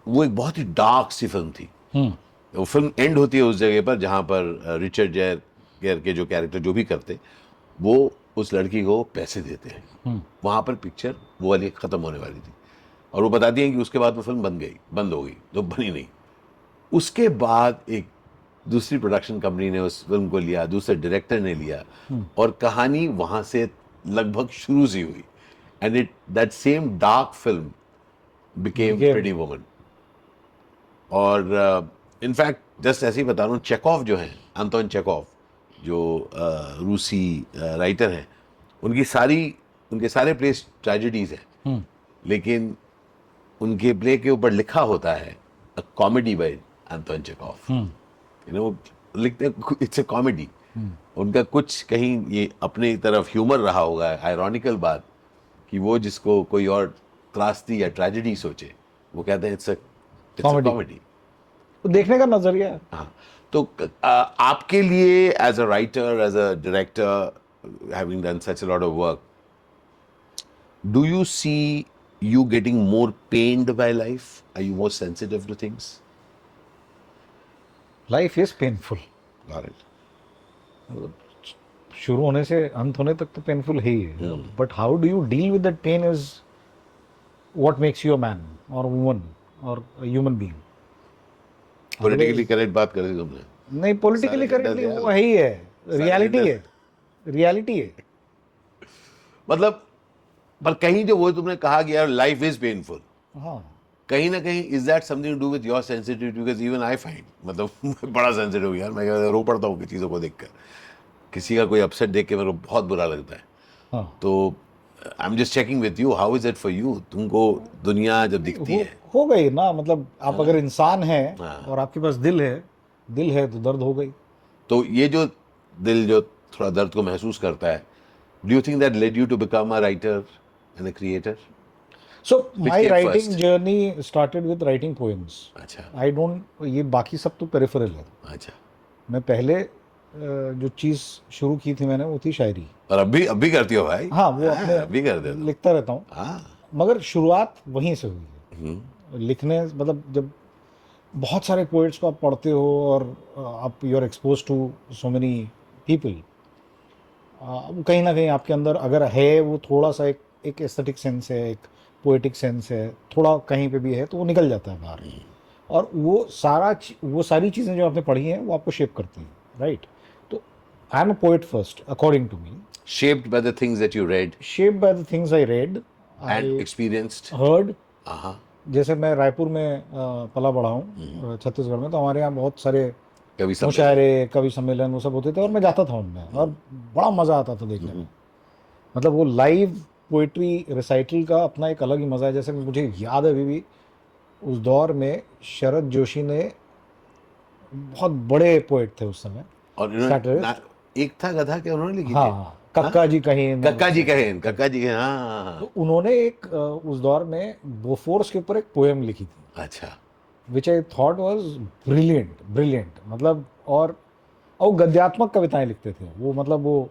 वो एक बहुत ही डार्क सी फ़िल्म थी। हम्म, वो फ़िल्म एंड होती है उस जगह पर जहाँ पर रिचर्ड जैर केयर के जो कैरेक्टर जो भी करते वो उस लड़की को पैसे देते हैं। हम्म, वहाँ पर पिक्चर वो वाली ख़त्म होने वाली थी। और वो बताती हैं कि उसके बाद वो फ़िल्म बन गई बंद हो गई तो बनी नहीं। उसके बाद एक दूसरी प्रोडक्शन कंपनी ने उस फ़िल्म को लिया दूसरे डायरेक्टर ने लिया और कहानी वहाँ से लगभग शुरू से हुई। It that same dark film became Became- pretty woman और इनफैक्ट जस्ट ऐसे ही बता रहा हूँ चेकॉफ जो हैं अंतोन चेकॉफ जो uh, रूसी राइटर हैं उनकी सारी उनके सारे प्लेस ट्रेजिडीज हैं। हम्म। लेकिन उनके प्ले के ऊपर लिखा होता है a comedy by Anton Chekhov you know लिखते इट्स अ कॉमेडी उनका कुछ कहीं ये अपनी तरफ़ ह्यूमर रहा होगा आयरॉनिकल बात कि वो जिसको कोई और त्रासदी या ट्रेजेडी सोचे वो कहते हैं इट्स कॉमेडी तो देखने का नज़रिया है हाँ तो आ, आपके लिए as a writer as a director having done such a lot of work do you see you getting more pained by life? Are you more sensitive to things? Life is painful got it. शुरू होने से अंत होने तक तो पेनफुल है ही but how do you deal with that pain is what makes you a man और वुमन और ह्यूमन बीइंग politically correct बात कर दी तुमने। नहीं पॉलिटिकली करेक्टली वो है ही है। रियलिटी है। रियलिटी है। मतलब पर कहीं जो वो तुमने कहा कि यार लाइफ इज़ पेनफुल हाँ। कहीं ना कहीं is that something to do with your sensitivity because even I find मतलब (laughs) बड़ा सेंसिटिव यार मैं रो पड़ता हूँ चीज़ों को देखकर। किसी का कोई अपसेट देख के मेरे को बहुत बुरा लगता है। हाँ। तो I am just checking with you how is it for you तुमको दुनिया जब दिखती हो, है। हो गई ना मतलब आप अगर इंसान हैं हाँ। और आपके पास दिल है दिल है तो दर्द हो गई। तो ये जो दिल जो थोड़ा दर्द को महसूस करता है do you think that led you to become a writer and a creator so my writing journey started with writing poems अच्छा। आई डोंट ये बाकी सब तो पेरिफेरल है। अच्छा। मैं पहले जो चीज़ शुरू की थी मैंने वो थी शायरी। और अब भी अब भी करती हो भाई? हाँ वो अपने अभी कर दे लिखता रहता हूँ। हाँ। मगर शुरुआत वहीं से हुई है। हम्म, लिखने मतलब जब बहुत सारे पोइट्स को आप पढ़ते हो और आप you are expose to so many people कहीं ना कहीं आपके अंदर अगर है वो थोड़ा सा एक एक एस्थेटिक सेंस है एक पोएटिक सेंस है थोड़ा कहीं पे भी है तो वो निकल जाता है बाहर। और वो सारा वो सारी चीज़ें जो आपने पढ़ी हैं वो आपको शेप करती हैं right I am a poet first according to shaped by the things that you read. Shape by the things I read and I experienced. Heard uh-huh. जैसे मैं रायपुर में पला बड़ा हूँ छत्तीसगढ़ में तो हमारे यहाँ बहुत सारे मुशायरे कवि सम्मेलन वो सब होते थे और मैं जाता था उनमें और बड़ा मज़ा आता था देखने में। मतलब वो लाइव पोइट्री रिसाइटल का अपना एक अलग ही मज़ा है जैसे मुझे याद है अभी भी उस दौर में शरद जोशी ने बहुत बड़े पोइट थे उस समय और एक था गधा क्या उन्होंने लिखी हाँ थी हाँ? कक्का जी कहीं कक्का जी कहे कक्का जी कहे हाँ, हाँ हाँ। तो उन्होंने एक उस दौर में बोफोर्स के ऊपर एक पोएम लिखी थी। अच्छा। Which I thought was brilliant brilliant मतलब और और वो गद्यात्मक कविताएँ लिखते थे। वो मतलब वो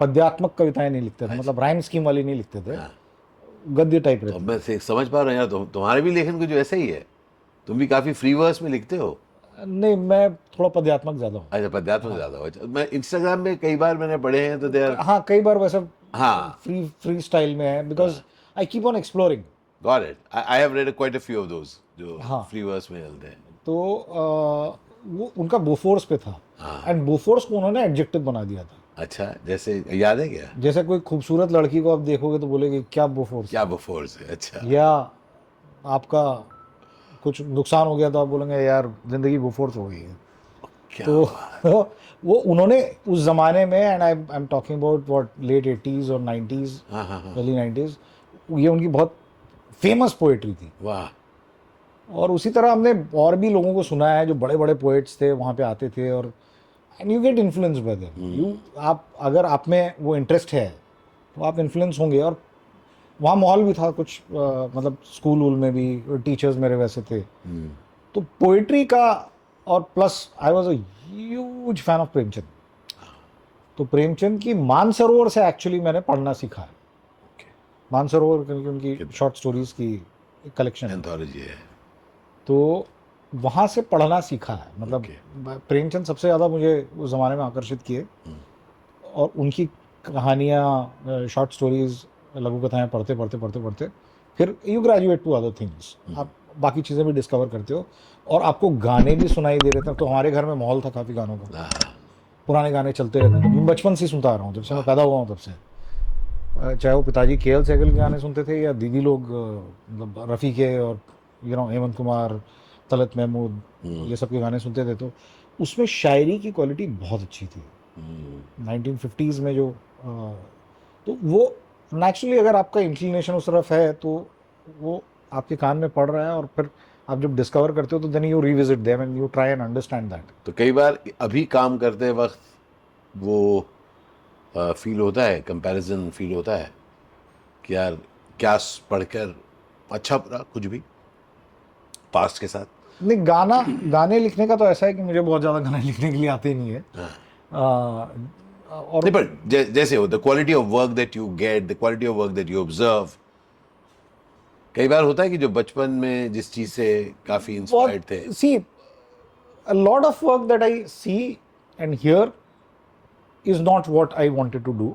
पद्यात्मक कविताएँ नहीं लिखते थे। मतलब राइम स्कीम वाली नहीं लिखते थे। हाँ। गद्य टाइप तो रहते मैं समझ पा रहा हूँ यार तुम तुम्हारे भी लेखन कुछ वैसे ही है। तुम भी काफ़ी फ्री वर्स में लिखते हो। नहीं मैं थोड़ा पद्यात्मक ज़्यादा हूँ। अच्छा पद्यात्मक ज़्यादा हो। अच्छा, मैं इंस्टाग्राम में कई बार मैंने पढ़े हैं तो दे आर हाँ कई बार वैसे हाँ। फ्री फ्री स्टाइल में है because I keep on exploring got it I have read quite a few of those जो हाँ। फ्री वर्स में चलते हैं। तो अ, वो उनका बोफोर्स पे था। हाँ। एंड बोफोर्स को उन्होंने एडजेक्टिव बना दिया था। अच्छा जैसे याद है क्या? जैसे कोई खूबसूरत लड़की को आप देखोगे तो बोलेगे क्या बोफोर्स क्या बफोर्स है? अच्छा। या आपका कुछ नुकसान हो गया तो आप बोलेंगे यार ज़िंदगी बोफोर्स हो गई है। तो (laughs) वो उन्होंने उस जमाने में and I I am talking about what late eighties और नाइन्टीज़ अर्ली नाइन्टीज़ ये उनकी बहुत फ़ेमस पोएट्री थी। वाह। और उसी तरह हमने और भी लोगों को सुना है जो बड़े बड़े पोएट्स थे वहाँ पे आते थे और and you get influence by them you आप अगर आप में वो इंटरेस्ट है तो आप इन्फ्लुएंस होंगे और वहाँ माहौल भी था कुछ अ, मतलब स्कूल वूल में भी टीचर्स मेरे वैसे थे। हम्म, तो पोइट्री का और plus I was as fan of Premchand. तो प्रेमचंद की मानसरोवर से एक्चुअली मैंने पढ़ना सीखा है। Okay. मानसरोवर क्योंकि उनकी शॉर्ट स्टोरीज की कलेक्शन है। एंथोलॉजी है। तो वहाँ से पढ़ना सीखा है। मतलब प्रेमचंद सबसे ज़्यादा मुझे उस ज़माने में आकर्षित किए। और उनकी कहानियाँ शॉर्ट स्टोरीज लघु कथाएँ पढ़ते पढ़ते पढ़ते पढ़ते फिर you graduate to other things आप बाकी चीज़ें भी डिस्कवर करते हो और आपको गाने भी सुनाई दे रहे थे। तो हमारे घर में माहौल था काफ़ी गानों का। पुराने गाने चलते रहते थे मैं बचपन से सुनता आ रहा हूँ जब से मैं पैदा हुआ हूँ तब से। चाहे वो पिताजी के एल सहगल के गाने सुनते थे या दीदी लोग मतलब रफ़ी के और यू नो हेमंत कुमार तलत महमूद ये सब के गाने सुनते थे। तो उसमें शायरी की क्वालिटी बहुत अच्छी थी। नाइनटीन 1950s में जो तो वो नेचुरली अगर आपका इंक्लिनेशन उस तरफ़ है तो वो आपके कान में पड़ रहा है और फिर आप जब डिस्कवर करते हो तो then you revisit them and you try and understand that तो कई बार अभी काम करते वक्त वो फील होता है कंपैरिजन फील होता है कि यार क्या पढ़कर अच्छा बुरा कुछ भी पास्ट के साथ। नहीं गाना गाने लिखने का तो ऐसा है कि मुझे बहुत ज़्यादा गाने लिखने के लिए आते नहीं है। हाँ। आ, और नहीं, जैसे हो the quality of work that you get the quality of work that you observe कई बार होता है कि जो बचपन में जिस चीज़ से काफ़ी इंस्पायर्ड थे। See a lot of work that I see and here is not what I wanted to do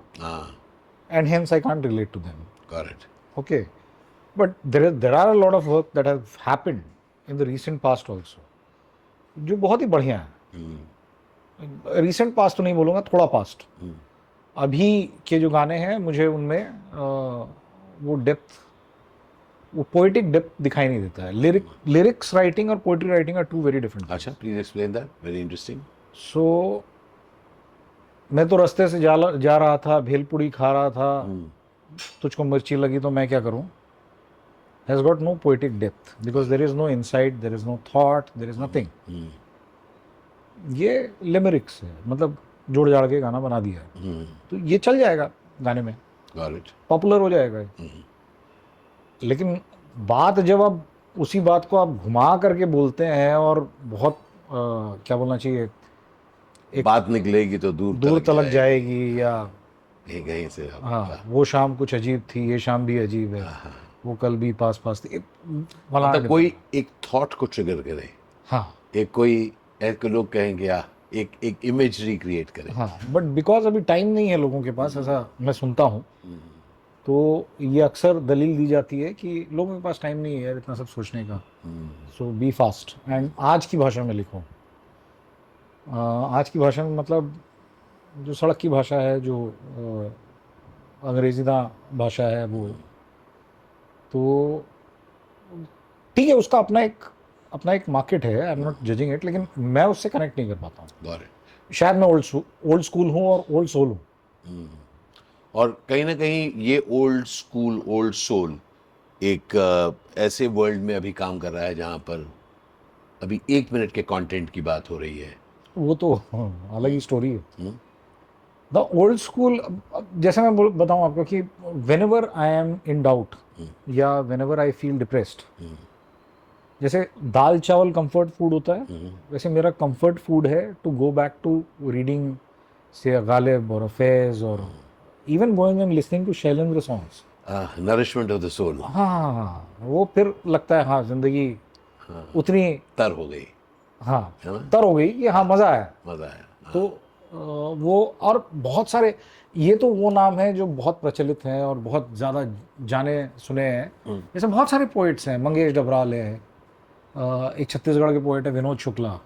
and hence I can't relate to them correct okay but there there are a lot of work that have happened in the recent past also जो बहुत ही बढ़िया है. Hmm। रिसेंट पास्ट तो नहीं बोलूँगा थोड़ा पास्ट अभी के जो गाने हैं मुझे उनमें वो डेप्थ वो पोइटिक डेप्थ दिखाई नहीं देता है. लिरिक लिरिक्स राइटिंग और poetry writing are two very different अच्छा please explain that very interesting so मैं तो रास्ते से जा जा रहा था भेलपुड़ी खा रहा था. तुझको मिर्ची लगी तो मैं क्या करूँ? Has got no poetic depth because there is no insight there is no thought there is nothing ये लिमरिक्स है मतलब जोड़ जाड़ के गाना बना दिया है। तो ये चल जाएगा गाने में। पॉपुलर हो जाएगा लेकिन बात जब आप उसी बात को आप घुमा करके बोलते हैं और बहुत अ, क्या बोलना चाहिए? इट बात निकलेगी तो दूर दूर तलक जाएगी या कहीं कहीं से हाँ वो शाम कुछ अजीब थी ये शाम भी अजीब है। वो कल भी पास पास थी मतलब कोई एक थॉट को ट्रिगर करे। हाँ। एक कोई ऐसे लोग कहेंगे आ, एक एक इमेजरी क्रिएट करे. हाँ बट बिकॉज़ अभी टाइम नहीं है लोगों के पास ऐसा मैं सुनता हूँ तो ये अक्सर दलील दी जाती है कि लोगों के पास टाइम नहीं है यार इतना सब सोचने का। सो बी फास्ट एंड आज की भाषा में लिखो। आज की भाषा में मतलब जो सड़क की भाषा है जो अंग्रेजीदा भाषा है वो। तो ठीक है उसका अपना एक अपना एक मार्केट है I am not judging it लेकिन मैं उससे कनेक्ट नहीं कर पाता हूँ। शायद मैं ओल्ड ओल्ड स्कूल हूँ और ओल्ड सोल हूँ। और कहीं ना कहीं ये ओल्ड स्कूल ओल्ड सोल एक ऐसे वर्ल्ड में अभी काम कर रहा है जहाँ पर अभी एक मिनट के कंटेंट की बात हो रही है। वो तो हाँ, अलग ही स्टोरी है। द ओल्ड स्कूल जैसे मैं बताऊँ आपको कि whenever I am in doubt या whenever I feel depressed जैसे दाल चावल कंफर्ट फ़ूड होता है वैसे मेरा कंफर्ट फ़ूड है to go back to reading से गालिब और फैज और even going and listening to Shailendra songs nourishment of the soul हाँ हाँ हाँ वो फिर लगता है हाँ ज़िंदगी हाँ, उतनी तर हो गई। हाँ है तर हो गई कि हाँ मज़ा आया मज़ा आया तो अ, वो और बहुत सारे ये तो वो नाम है जो बहुत प्रचलित हैं और बहुत ज़्यादा जाने सुने हैं जैसे बहुत सारे पोइट्स हैं मंगेश डबराल है एक छत्तीसगढ़ के पोइट है विनोद शुक्ला।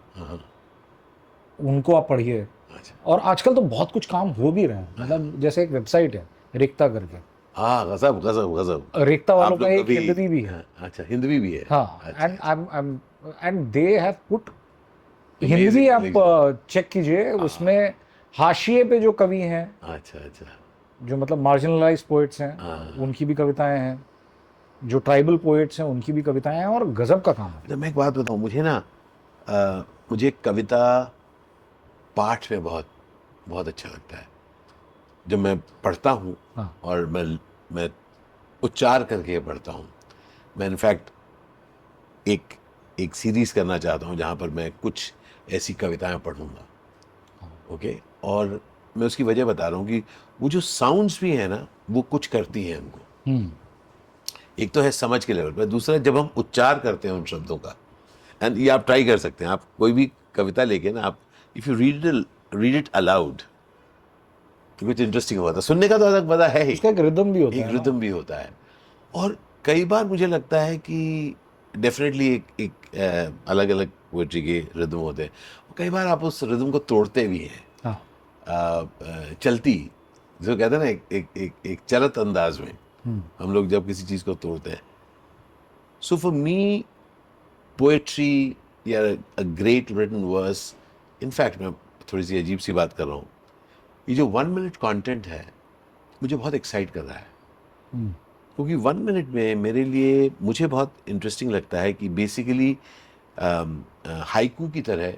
उनको आप पढ़िए। अच्छा। और आजकल तो बहुत कुछ काम हो भी रहे हैं। मतलब जैसे एक वेबसाइट है रिक्ता करके। हाँ गजब गजब गजब। रिक्ता वालों का एक हिंदी भी है। अच्छा हिंदवी भी है। हाँ and I am and they have put Hindi आप चेक कीजिए। उसमें हाशिए पे जो कवि हैं अच्छा अच्छा। जो मतलब मार्जिनलाइज पोइट्स हैं हाँ। उनकी भी कविताएँ हैं। जो ट्राइबल पोइट्स हैं उनकी भी कविताएँ हैं और गजब का काम है। अच्छा मैं एक बात बताऊँ मुझे ना अ, मुझे कविता पाठ में बहुत बहुत अच्छा लगता है। जब मैं पढ़ता हूँ हाँ। और मैं मैं उच्चार करके पढ़ता हूँ मैं इनफैक्ट एक एक सीरीज़ करना चाहता हूँ जहाँ पर मैं कुछ ऐसी कविताएँ पढ़ूँगा। ओके? और मैं उसकी वजह बता रहा हूँ कि वो जो साउंड्स भी हैं ना वो कुछ करती हैं हमको। एक तो है समझ के लेवल पर दूसरा जब हम उच्चार करते हैं उन शब्दों का एंड ये आप ट्राई कर सकते हैं आप कोई भी कविता लेके ना आप if you read read it aloud तो कुछ इंटरेस्टिंग होता है। सुनने का तो अलग मज़ा है ही। एक रिदम भी होता एक है रिदम भी होता है। और कई बार मुझे लगता है कि डेफिनेटली एक एक अलग अलग पोइट्री के रिदम होते हैं। कई बार आप उस रिदम को तोड़ते भी हैं। हाँ। चलती जो कहते हैं ना एक एक एक, एक चलत अंदाज में। हम लोग जब किसी चीज़ को तोड़ते हैं। सो फॉर मी पोएट्री या a great written verse in fact मैं थोड़ी सी अजीब सी बात कर रहा हूँ। ये जो वन मिनट कंटेंट है मुझे बहुत एक्साइट कर रहा है। क्योंकि वन मिनट में मेरे लिए मुझे बहुत इंटरेस्टिंग लगता है कि बेसिकली हाइकू की तरह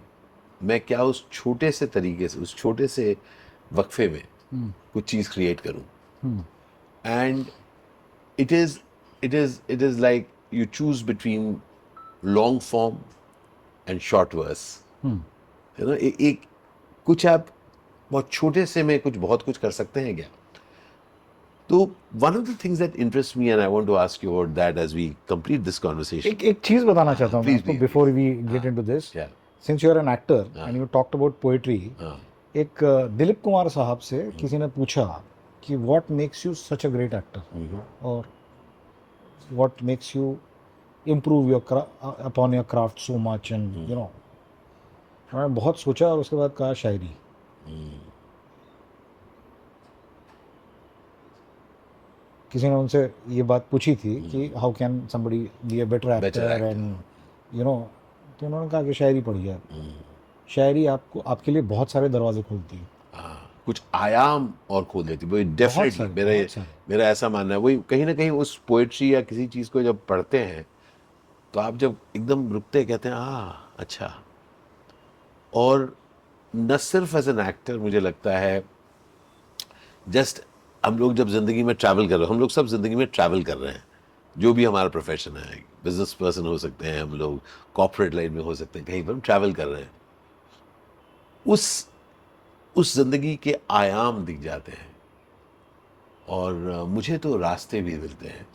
मैं क्या उस छोटे से तरीके से उस छोटे से वक्फे में कुछ चीज़ क्रिएट करूँ। And it is it is it is like you choose between long form and short verse you know एक, कुछ आप बहुत छोटे से में कुछ बहुत कुछ कर सकते हैं क्या तो one of the things that interests me and I want to ask you about that as we complete this conversation एक एक चीज़ बताना चाहता हूँ. Before we get into this yeah since you are an actor and you talked about poetry हाँ एक दिलीप कुमार साहब से किसी ने पूछा कि what makes you such a great actor और what makes you improve your upon your craft so much and you know मैंने बहुत सोचा और उसके बाद कहा शायरी। किसी ने उनसे ये बात पूछी थी कि how can somebody be a better actor and you know तो उन्होंने कहा कि शायरी पढ़िए आप शायरी आपको आपके लिए बहुत सारे दरवाजे खोलती है। हाँ, कुछ आयाम और खोल देती। वही डेफिनेटली मेरा मेरा ऐसा मानना है। वही कहीं ना कहीं उस पोएट्री या किसी चीज़ को जब पढ़ते हैं तो आप जब एकदम रुकते कहते हैं हाँ अच्छा। और न सिर्फ़ एज एन एक्टर मुझे लगता है जस्ट हम लोग जब ज़िंदगी में ट्रैवल कर रहे हैं हम लोग सब ज़िंदगी में ट्रैवल कर रहे हैं जो भी हमारा प्रोफेशन है बिज़नेस पर्सन हो सकते हैं हम लोग कॉर्पोरेट लाइन में हो सकते हैं कहीं पर हम ट्रैवल कर रहे हैं उस उस ज़िंदगी के आयाम दिख जाते हैं। और मुझे तो रास्ते भी मिलते हैं।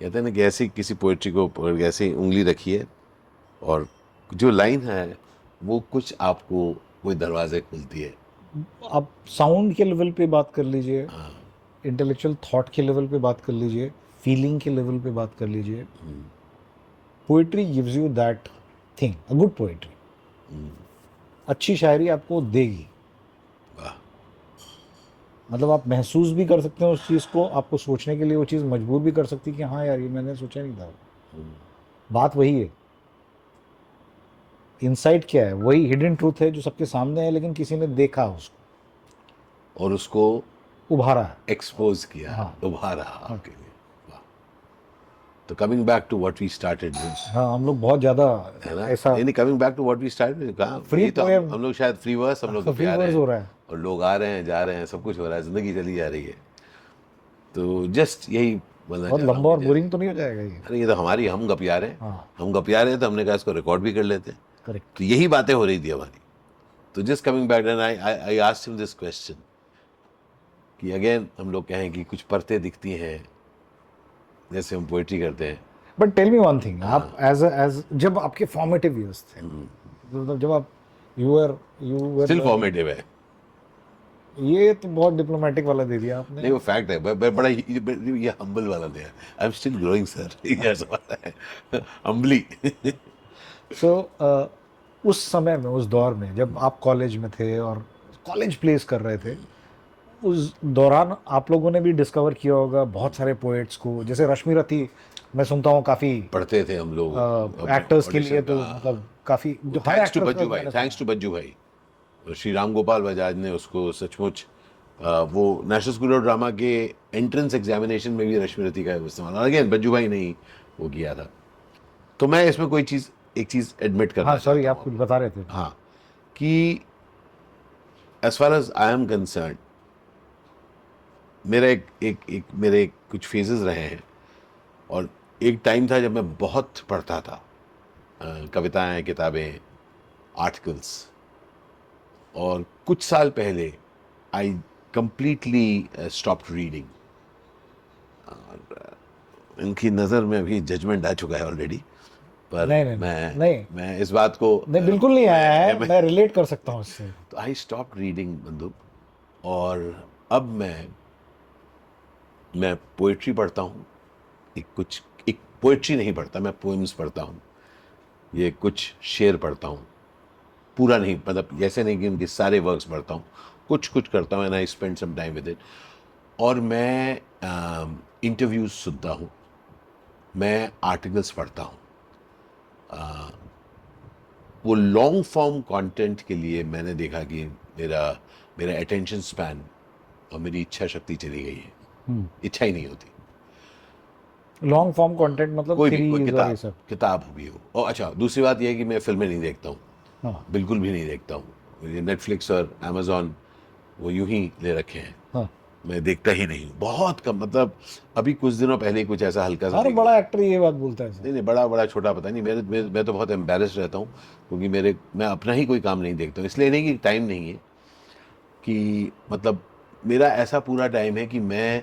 कहते हैं ना कि ऐसी किसी पोइट्री को ऐसी उंगली रखिए और जो लाइन है वो कुछ आपको कोई दरवाजे खुलती है। आप साउंड के लेवल पे बात कर लीजिए हाँ। इंटेलेक्चुअल थॉट के लेवल पे बात कर लीजिए फीलिंग के लेवल पे बात कर लीजिए। Poetry gives you that thing a good poetry अच्छी शायरी आपको देगी। मतलब आप महसूस भी कर सकते हैं उस चीज़ को आपको सोचने के लिए वो चीज़ मजबूर भी कर सकती है कि हाँ यार ये मैंने सोचा नहीं था। बात वही है। इनसाइट क्या है? वही हिडन ट्रूथ है जो सबके सामने है लेकिन किसी ने देखा उसको। और उसको उभारा एक्सपोज किया हाँ। उभारा आपके लिए। तो coming back to what we started हाँ हम लोग बहुत ज़्यादा है ना? ऐसा नहीं coming back to what we started कहा? ये तो हम, हम लोग शायद फ्री वर्स हम लोग फ्री वर्स हो। रहा है। और लोग आ रहे हैं जा रहे हैं सब कुछ हो रहा है ज़िंदगी चली जा रही है। तो जस्ट यही बहुत लंबा और बोरिंग तो नहीं हो जाएगा ये? अरे ये तो हमारी हम गपियारे हैं। हाँ। हम गपियारे हैं तो हमने कहा इसको रिकॉर्ड भी कर लेते हैं। करेक्ट तो यही बातें हो रही थी हमारी। तो just coming back and I I asked him this question कि अगेन हम लोग कहें कि कुछ परतें दिखती हैं जैसे हम पोइट्री करते हैं। But tell me one thing हाँ। आप एज एज जब आपके फॉर्मेटिव ईयर्स थे मतलब जब आप you are you are still formative है। ये तो बहुत डिप्लोमेटिक वाला दे दिया आपने। नहीं वो फैक्ट है ब- ब- बड़ा ये हम्बल वाला दिया I am still growing sir ये ऐसा वाला है। हम्बली सो (laughs) उस समय में उस दौर में जब आप कॉलेज में थे और कॉलेज प्लेस कर रहे थे उस दौरान आप लोगों ने भी डिस्कवर किया होगा बहुत सारे पोएट्स को। जैसे रश्मि रथी मैं सुनता हूँ काफ़ी पढ़ते थे हम लोग एक्टर्स के लिए तो मतलब काफ़ी थैंक्स टू बज्जू भाई थैंक्स टू बज्जू भाई। श्री राम गोपाल बजाज ने उसको सचमुच वो नेशनल स्कूल ऑफ़ ड्रामा के एंट्रेंस एग्जामिनेशन में भी रश्मि रथी का इस्तेमाल। अगेन बज्जू भाई ने ही वो किया था। तो मैं इसमें कोई चीज़ एक चीज़ एडमिट कर हाँ सॉरी आप कुछ बता रहे थे। हाँ कि as far as I am concern मेरा एक एक एक मेरे कुछ फेजेस रहे हैं। और एक टाइम था जब मैं बहुत पढ़ता था। कविताएँ किताबें आर्टिकल्स और कुछ साल पहले आई कंप्लीटली स्टॉप रीडिंग इनकी नज़र में अभी जजमेंट आ चुका है ऑलरेडी पर नहीं, नहीं, मैं नहीं। मैं इस बात को नहीं बिल्कुल नहीं आया है। मैं- मैं रिलेट कर सकता हूँ इससे। तो आई स्टॉप रीडिंग बंदूक। और अब मैं मैं पोइट्री पढ़ता हूँ, एक कुछ, एक पोइट्री नहीं पढ़ता, मैं पोएम्स पढ़ता हूँ, ये कुछ शेर पढ़ता हूँ, पूरा नहीं मतलब ऐसे नहीं कि उनके सारे वर्क्स पढ़ता हूँ कुछ कुछ करता हूँ and I spend some time with it और मैं इंटरव्यूज़ सुनता हूँ, मैं आर्टिकल्स पढ़ता हूँ वो लॉन्ग फॉर्म कंटेंट के लिए मैंने देखा कि मेरा मेरा अटेंशन स्पैन और मेरी इच्छा शक्ति चली गई है। इच्छा ही नहीं होती। लॉन्ग फॉर्म कंटेंट मतलब कोई भी कोई किताब किताब भी हो। और अच्छा दूसरी बात यह है कि मैं फ़िल्में नहीं देखता हूँ। हाँ। बिल्कुल भी नहीं देखता हूँ। ये नेटफ्लिक्स और अमेजोन वो यूँ ही ले रखे हैं। हाँ। मैं देखता ही नहीं हूँ। बहुत कम मतलब अभी कुछ दिनों पहले कुछ ऐसा हल्का सा हर बड़ा एक्टर ये बात बोलता है नहीं नहीं बड़ा बड़ा छोटा पता नहीं। मेरे मैं, मैं तो बहुत एम्बेरस रहता हूँ क्योंकि मेरे मैं अपना ही कोई काम नहीं देखता हूँ। इसलिए नहीं कि टाइम नहीं है कि मतलब मेरा ऐसा पूरा टाइम है कि मैं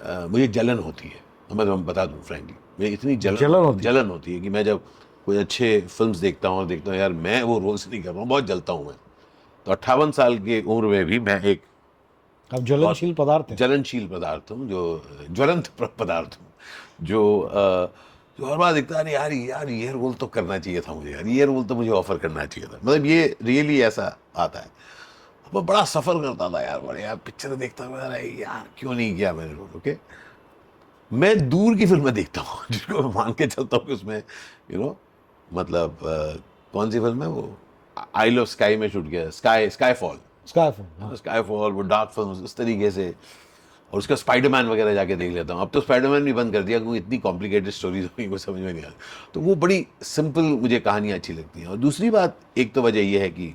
अ, मुझे जलन होती है। मैं तो बता दूँ फ्रेंकली मुझे इतनी जलन जलन होती है? जलन होती है कि मैं जब कोई अच्छे फिल्म्स देखता हूँ देखता हूँ यार मैं वो रोल्स नहीं कर रहा हूँ बहुत जलता हूँ मैं। तो अट्ठावन साल की उम्र में भी मैं एक अब ज्वलनशील पदार्थ है। ज्वलनशील पदार्थ हूँ जो ज्वलंत पदार्थ हूँ जो जो हर बार दिखता है यार यार ये रोल तो करना चाहिए था मुझे यार ये रोल तो मुझे ऑफ़र करना चाहिए था। मतलब ये रियली ऐसा आता है। मैं बड़ा सफ़र करता था यार बड़े यार पिक्चर देखता था अरे यार क्यों नहीं किया मैंने रोल ओके मैं दूर की फ़िल्में देखता हूँ (laughs) जिसको मैं मान के चलता हूँ कि उसमें यू नो मतलब अ, कौन सी फ़िल्म है वो? आई लव स्काई में शूट किया स्काई स्काई फॉल स्काईफॉल हाँ स्काईफॉल वो डार्क फ़िल्म उस तरीके से। और उसका स्पाइडरमैन वगैरह जाके देख लेता हूँ। अब तो स्पाइडरमैन भी बंद कर दिया क्योंकि इतनी कॉम्प्लिकेटेड स्टोरीज हुई वो समझ में नहीं आता तो वो बड़ी सिंपल मुझे कहानियाँ अच्छी लगती हैं। और दूसरी बात एक तो वजह यह है कि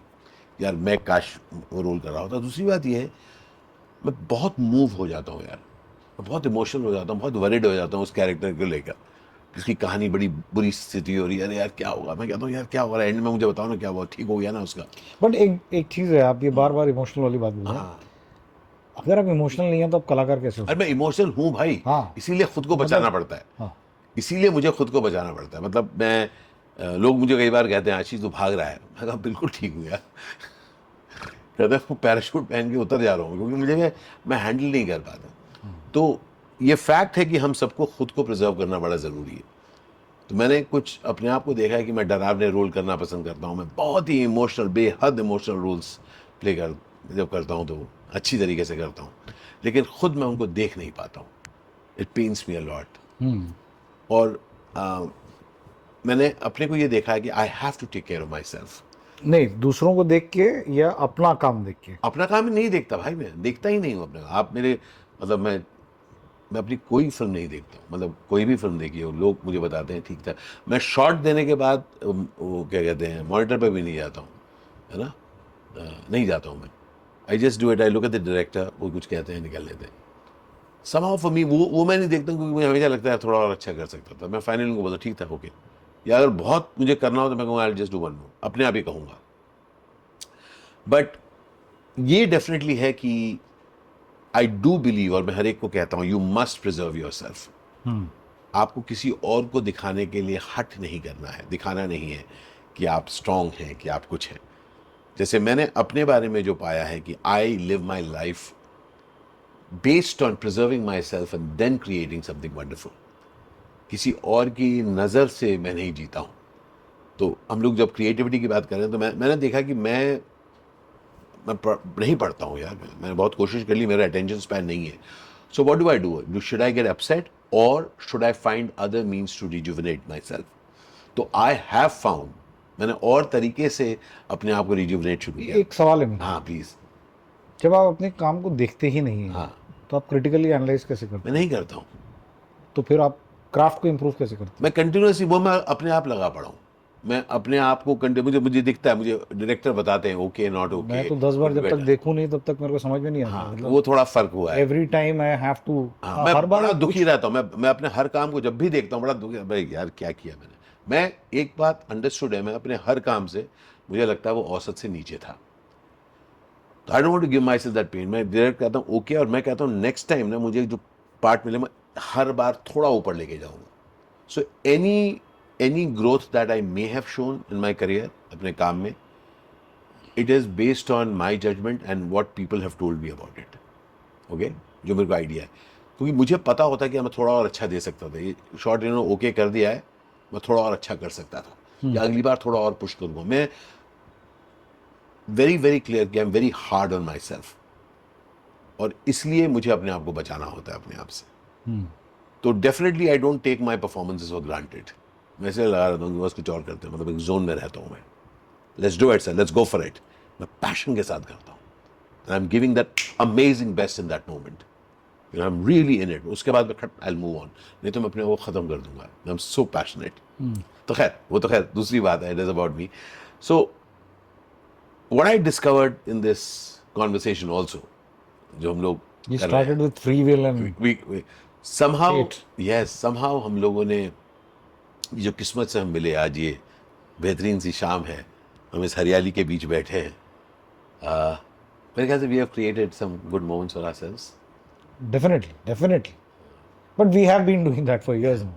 यार मैं काश वो रोल कर रहा होता। दूसरी बात ये है मैं बहुत मूव हो जाता हूँ यार। मैं बहुत इमोशनल हो जाता हूँ बहुत वरिड हो जाता हूँ उस कैरेक्टर को लेकर। जिसकी कहानी बड़ी बुरी स्थिति हो रही है। अरे यार क्या होगा? मैं कहता हूँ यार क्या हो रहा है एंड में मुझे बताओ ना क्या हुआ? ठीक हो गया ना उसका? बट एक एक चीज़ है आप ये बार बार इमोशनल वाली बात बोल रहे हैं। अगर आप इमोशनल नहीं है तो आप कलाकार कैसे हो? अरे मैं इमोशनल हूँ भाई। हाँ। इसीलिए खुद को बचाना पड़ता है। हाँ। इसीलिए मुझे खुद को बचाना पड़ता है। मतलब मैं लोग मुझे कई बार कहते हैं आशीष तो भाग रहा है। मैं कहा बिल्कुल ठीक हूँ यार। कहते हैं पैराशूट पहन के उतर जा रहा हूँ। क्योंकि मुझे मैं हैंडल नहीं कर पाता तो ये फैक्ट है कि हम सबको खुद को प्रिजर्व करना बड़ा ज़रूरी है। तो मैंने कुछ अपने आप को देखा है कि मैं डरावने रोल करना पसंद करता हूँ। मैं बहुत ही इमोशनल बेहद इमोशनल रोल्स प्ले कर जब करता हूँ तो अच्छी तरीके से करता हूँ। लेकिन खुद मैं उनको देख नहीं पाता हूँ। It pains me a lot hmm. और आ, मैंने अपने को ये देखा है कि I have to take care of myself नहीं दूसरों को देख के या अपना काम देख के? अपना काम नहीं देखता भाई मैं देखता ही नहीं हूँ अपना। आप मेरे मतलब मैं मैं अपनी कोई फ़िल्म नहीं देखता मतलब कोई भी फ़िल्म देखी हो लोग मुझे बताते हैं ठीक था। मैं शॉट देने के बाद वो क्या कहते हैं मॉनिटर पर भी नहीं जाता हूँ है ना? नहीं जाता हूँ मैं। I just do it I look at the director वो कुछ कहते हैं निकल लेते हैं। समाउ फॉर मी वो वो मैं नहीं देखता हूँ क्योंकि मुझे हमेशा लगता है थोड़ा और अच्छा कर सकता था। मैं फाइनल उनको बोलता ठीक था ओके या अगर बहुत मुझे करना हो तो मैं कहूँगा I just do one more अपने आप ही कहूँगा। बट ये डेफिनेटली है कि आई डू बिलीव और मैं हर एक को कहता हूँ you must preserve your self आपको किसी और को दिखाने के लिए हट नहीं करना है। दिखाना नहीं है कि आप स्ट्रांग हैं कि आप कुछ हैं। जैसे मैंने अपने बारे में जो पाया है कि I live my life based on preserving myself and then creating something wonderful किसी और की नज़र से मैं नहीं जीता हूँ। तो हम लोग जब क्रिएटिविटी की बात कर रहे हैं तो मैं मैंने देखा कि मैं मैं पढ़, नहीं पढ़ता हूँ यार। मैंने बहुत कोशिश कर ली मेरा अटेंशन स्पैन नहीं है। So what do I do do should I get upset और should I find other means to rejuvenate myself तो आई हैव फाउंड मैंने और तरीके से अपने आप को रिजुविनेट शुरू किया। एक सवाल है हाँ प्लीज़ जब आप अपने काम को देखते ही नहीं है हाँ। तो आप क्रिटिकली एनालाइज कैसे करते मैं नहीं करता हूँ। तो फिर आप क्राफ्ट को इम्प्रूव कैसे करते मैं कंटिन्यूसली वो मैं अपने आप लगा पड़ा हूँ। मैं अपने आप को कंटिन्यू मुझे मुझे दिखता है मुझे डायरेक्टर बताते हैं ओके नॉट ओके मैं तो दस बार जब तक देखूँ नहीं तब तक मेरे को समझ में नहीं आता। हाँ मतलब वो थोड़ा फ़र्क हुआ है। Every time I have to मैं हर बार बड़ा दुखी रहता हूँ। मैं मैं अपने हर काम को जब भी देखता हूँ बड़ा दुखी भाई यार क्या किया मैंने? मैं एक बात अंडरस्टूड है मैं अपने हर काम से मुझे लगता है वो औसत से नीचे था। I don't to give myself that pain मैं डायरेक्ट कहता हूँ ओके और मैं कहता हूँ नेक्स्ट टाइम ना मुझे जो पार्ट मिले मैं हर बार थोड़ा ऊपर लेके जाऊँगा। So any any growth that I may have shown in my career अपने काम में it is based on my judgement and what people have told me about it okay जो मेरे को आइडिया है। क्योंकि मुझे पता होता कि मैं थोड़ा और अच्छा दे सकता था। ये शॉर्ट इन्होंने ओके कर दिया है मैं थोड़ा और अच्छा कर सकता था। या अगली बार थोड़ा और पुश करूँगा। मैं वेरी वेरी क्लियर कि I am very hard on myself और इसलिए मुझे अपने आप को बचाना होता है अपने आप से। हम्म, तो definitely I don't take my performances for granted मैं इसलिए लगा रहता हूँ बस कुछ और करते हैं मतलब एक जोन में रहता हूँ मैं। Let's do it sir let's go for it मैं पैशन के साथ करता हूँ। I am giving that amazing best in that moment I am really in it उसके बाद मैं आई मूव ऑन नहीं तो मैं अपने वो ख़त्म कर दूँगा। आई एम सो पैशनेट तो खैर वो तो खैर दूसरी बात है it is about me so what I discovered in this conversation also, जो हम लोग Somehow yes somehow हम लोगों ने जो किस्मत से हम मिले आज ये बेहतरीन सी शाम है। हम इस हरियाली के बीच बैठे हैं। uh, मेरे ख्याल से we have created some good moments for ourselves definitely, definitely. But we have been doing that for years now.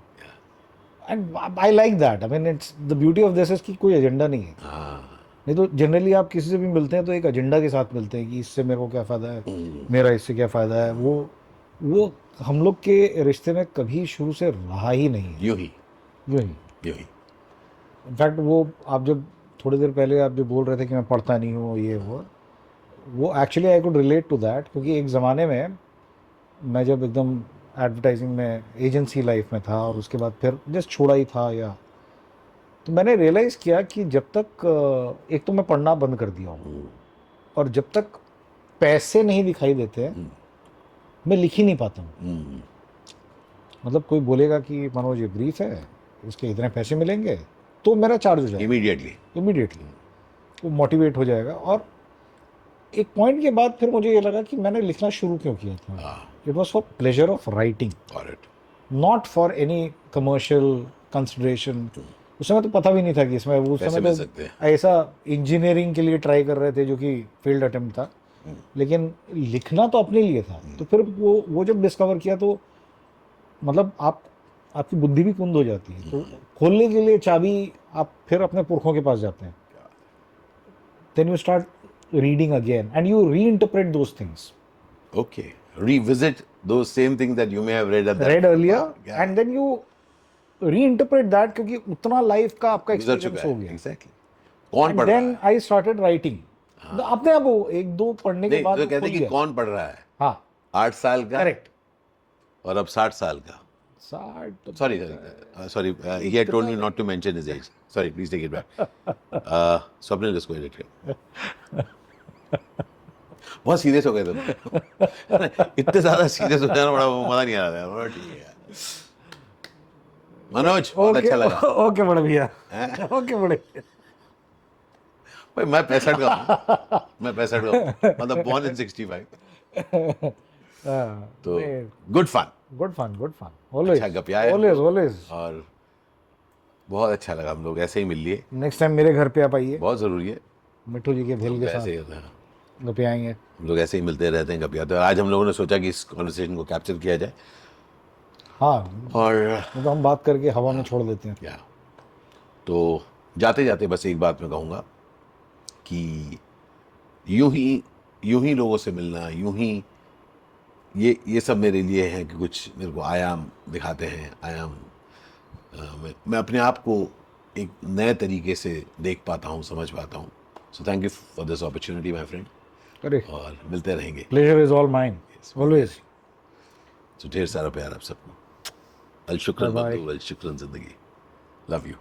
And I like that. I mean, it's the beauty of this is कि कोई एजेंडा नहीं है। हाँ। नहीं तो जनरली आप किसी से भी मिलते हैं तो एक एजेंडा के साथ मिलते हैं कि इससे मेरे को क्या फ़ायदा है मेरा इससे क्या फ़ायदा है। वो वो हम लोग के रिश्ते में कभी शुरू से रहा ही नहीं है। यूँ ही। यूँ ही। यूँ ही। इनफैक्ट वो आप जब थोड़ी देर पहले आप जो बोल रहे थे कि मैं पढ़ता नहीं हूँ ये वो वो actually I could relate to that क्योंकि एक ज़माने में मैं जब एकदम एडवर्टाइजिंग में एजेंसी लाइफ में था और उसके बाद फिर जस्ट छोड़ा ही था या तो मैंने रियलाइज़ किया कि जब तक एक तो मैं पढ़ना बंद कर दिया हूँ और जब तक पैसे नहीं दिखाई देते हैं मैं लिख ही नहीं पाता हूँ। हम्म, मतलब कोई बोलेगा कि मनोज ये ब्रीफ है इसके इतने पैसे मिलेंगे तो मेरा चार्ज हो जाएगा। Immediately इमीडिएटली वो मोटिवेट हो जाएगा और एक पॉइंट के बाद फिर मुझे ये लगा कि मैंने लिखना शुरू क्यों किया था। It was for pleasure of writing not for any commercial consideration उस समय तो पता भी नहीं था कि इसमें वो उस समय तो ऐसा इंजीनियरिंग के लिए ट्राई कर रहे थे जो कि फ़ील्ड अटेम्प्ट था। लेकिन लिखना तो अपने लिए था। तो फिर वो वो जब डिस्कवर किया तो मतलब आप आपकी बुद्धि भी कुंद हो जाती है। तो खोलने के लिए चाबी आप फिर अपने पुरखों के पास जाते हैं। Then you start reading again and you reinterpret those things okay. Revisit those same things that you may have read at that read earlier Yeah. And then you reinterpret that क्योंकि उतना लाइफ का आपका एक्सपीरियंस हो। गया। एग्जैक्टली कौन पढ़ देन आई स्टार्टेड राइटिंग अपने आप वो एक दो पढ़ने के बाद तो कहते हैं कि कौन पढ़ रहा है? हाँ। आठ साल का? करेक्ट और अब साठ साल का? साठ sorry sorry he. Had told me not to mention his age sorry please take it back Swapnil इसको एडिट कर। बहुत सीरियस हो गए तुम। (laughs) इतने ज़्यादा सीरियस हो जाना बड़ा मज़ा नहीं आ रहा है ठीक है मनोज बहुत अच्छा लगा। (laughs) ओके बड़े भैया। ओके (laughs) बड़े भाई मैं पैंसठ का हूँ। मैं पैंसठ का हूँ। मतलब बॉर्न इन सिक्सटी फाइव तो good fun good fun good fun always अच्छा गपिया ऑलवेज ऑलवेज और बहुत अच्छा लगा हम लोग ऐसे ही मिल लिए नेक्स्ट टाइम मेरे घर पे आप आइए। बहुत ज़रूरी है। मिट्टू जी के भेल के साथ ही होता है। गपे आएँगे। हम लोग ऐसे ही मिलते रहते हैं हैं और आज हम लोगों ने सोचा कि इस कॉन्वर्सेशन को कैप्चर किया जाए। हाँ और तो हम बात करके हवा में छोड़ देते हैं। क्या तो जाते जाते बस एक बात मैं कहूँगा। कि यूँ ही यूँ ही लोगों से मिलना यूँ ही ये ये सब मेरे लिए है कि कुछ मेरे को आयाम दिखाते हैं आयाम अ, मैं, मैं अपने आप को एक नए तरीके से देख पाता हूँ समझ पाता हूँ। So thank you for this opportunity my friend अरे। और मिलते रहेंगे। Pleasure is all mine always तो ढेर सारा प्यार आप सबको। अल अल शुक्र ज़िंदगी। Love you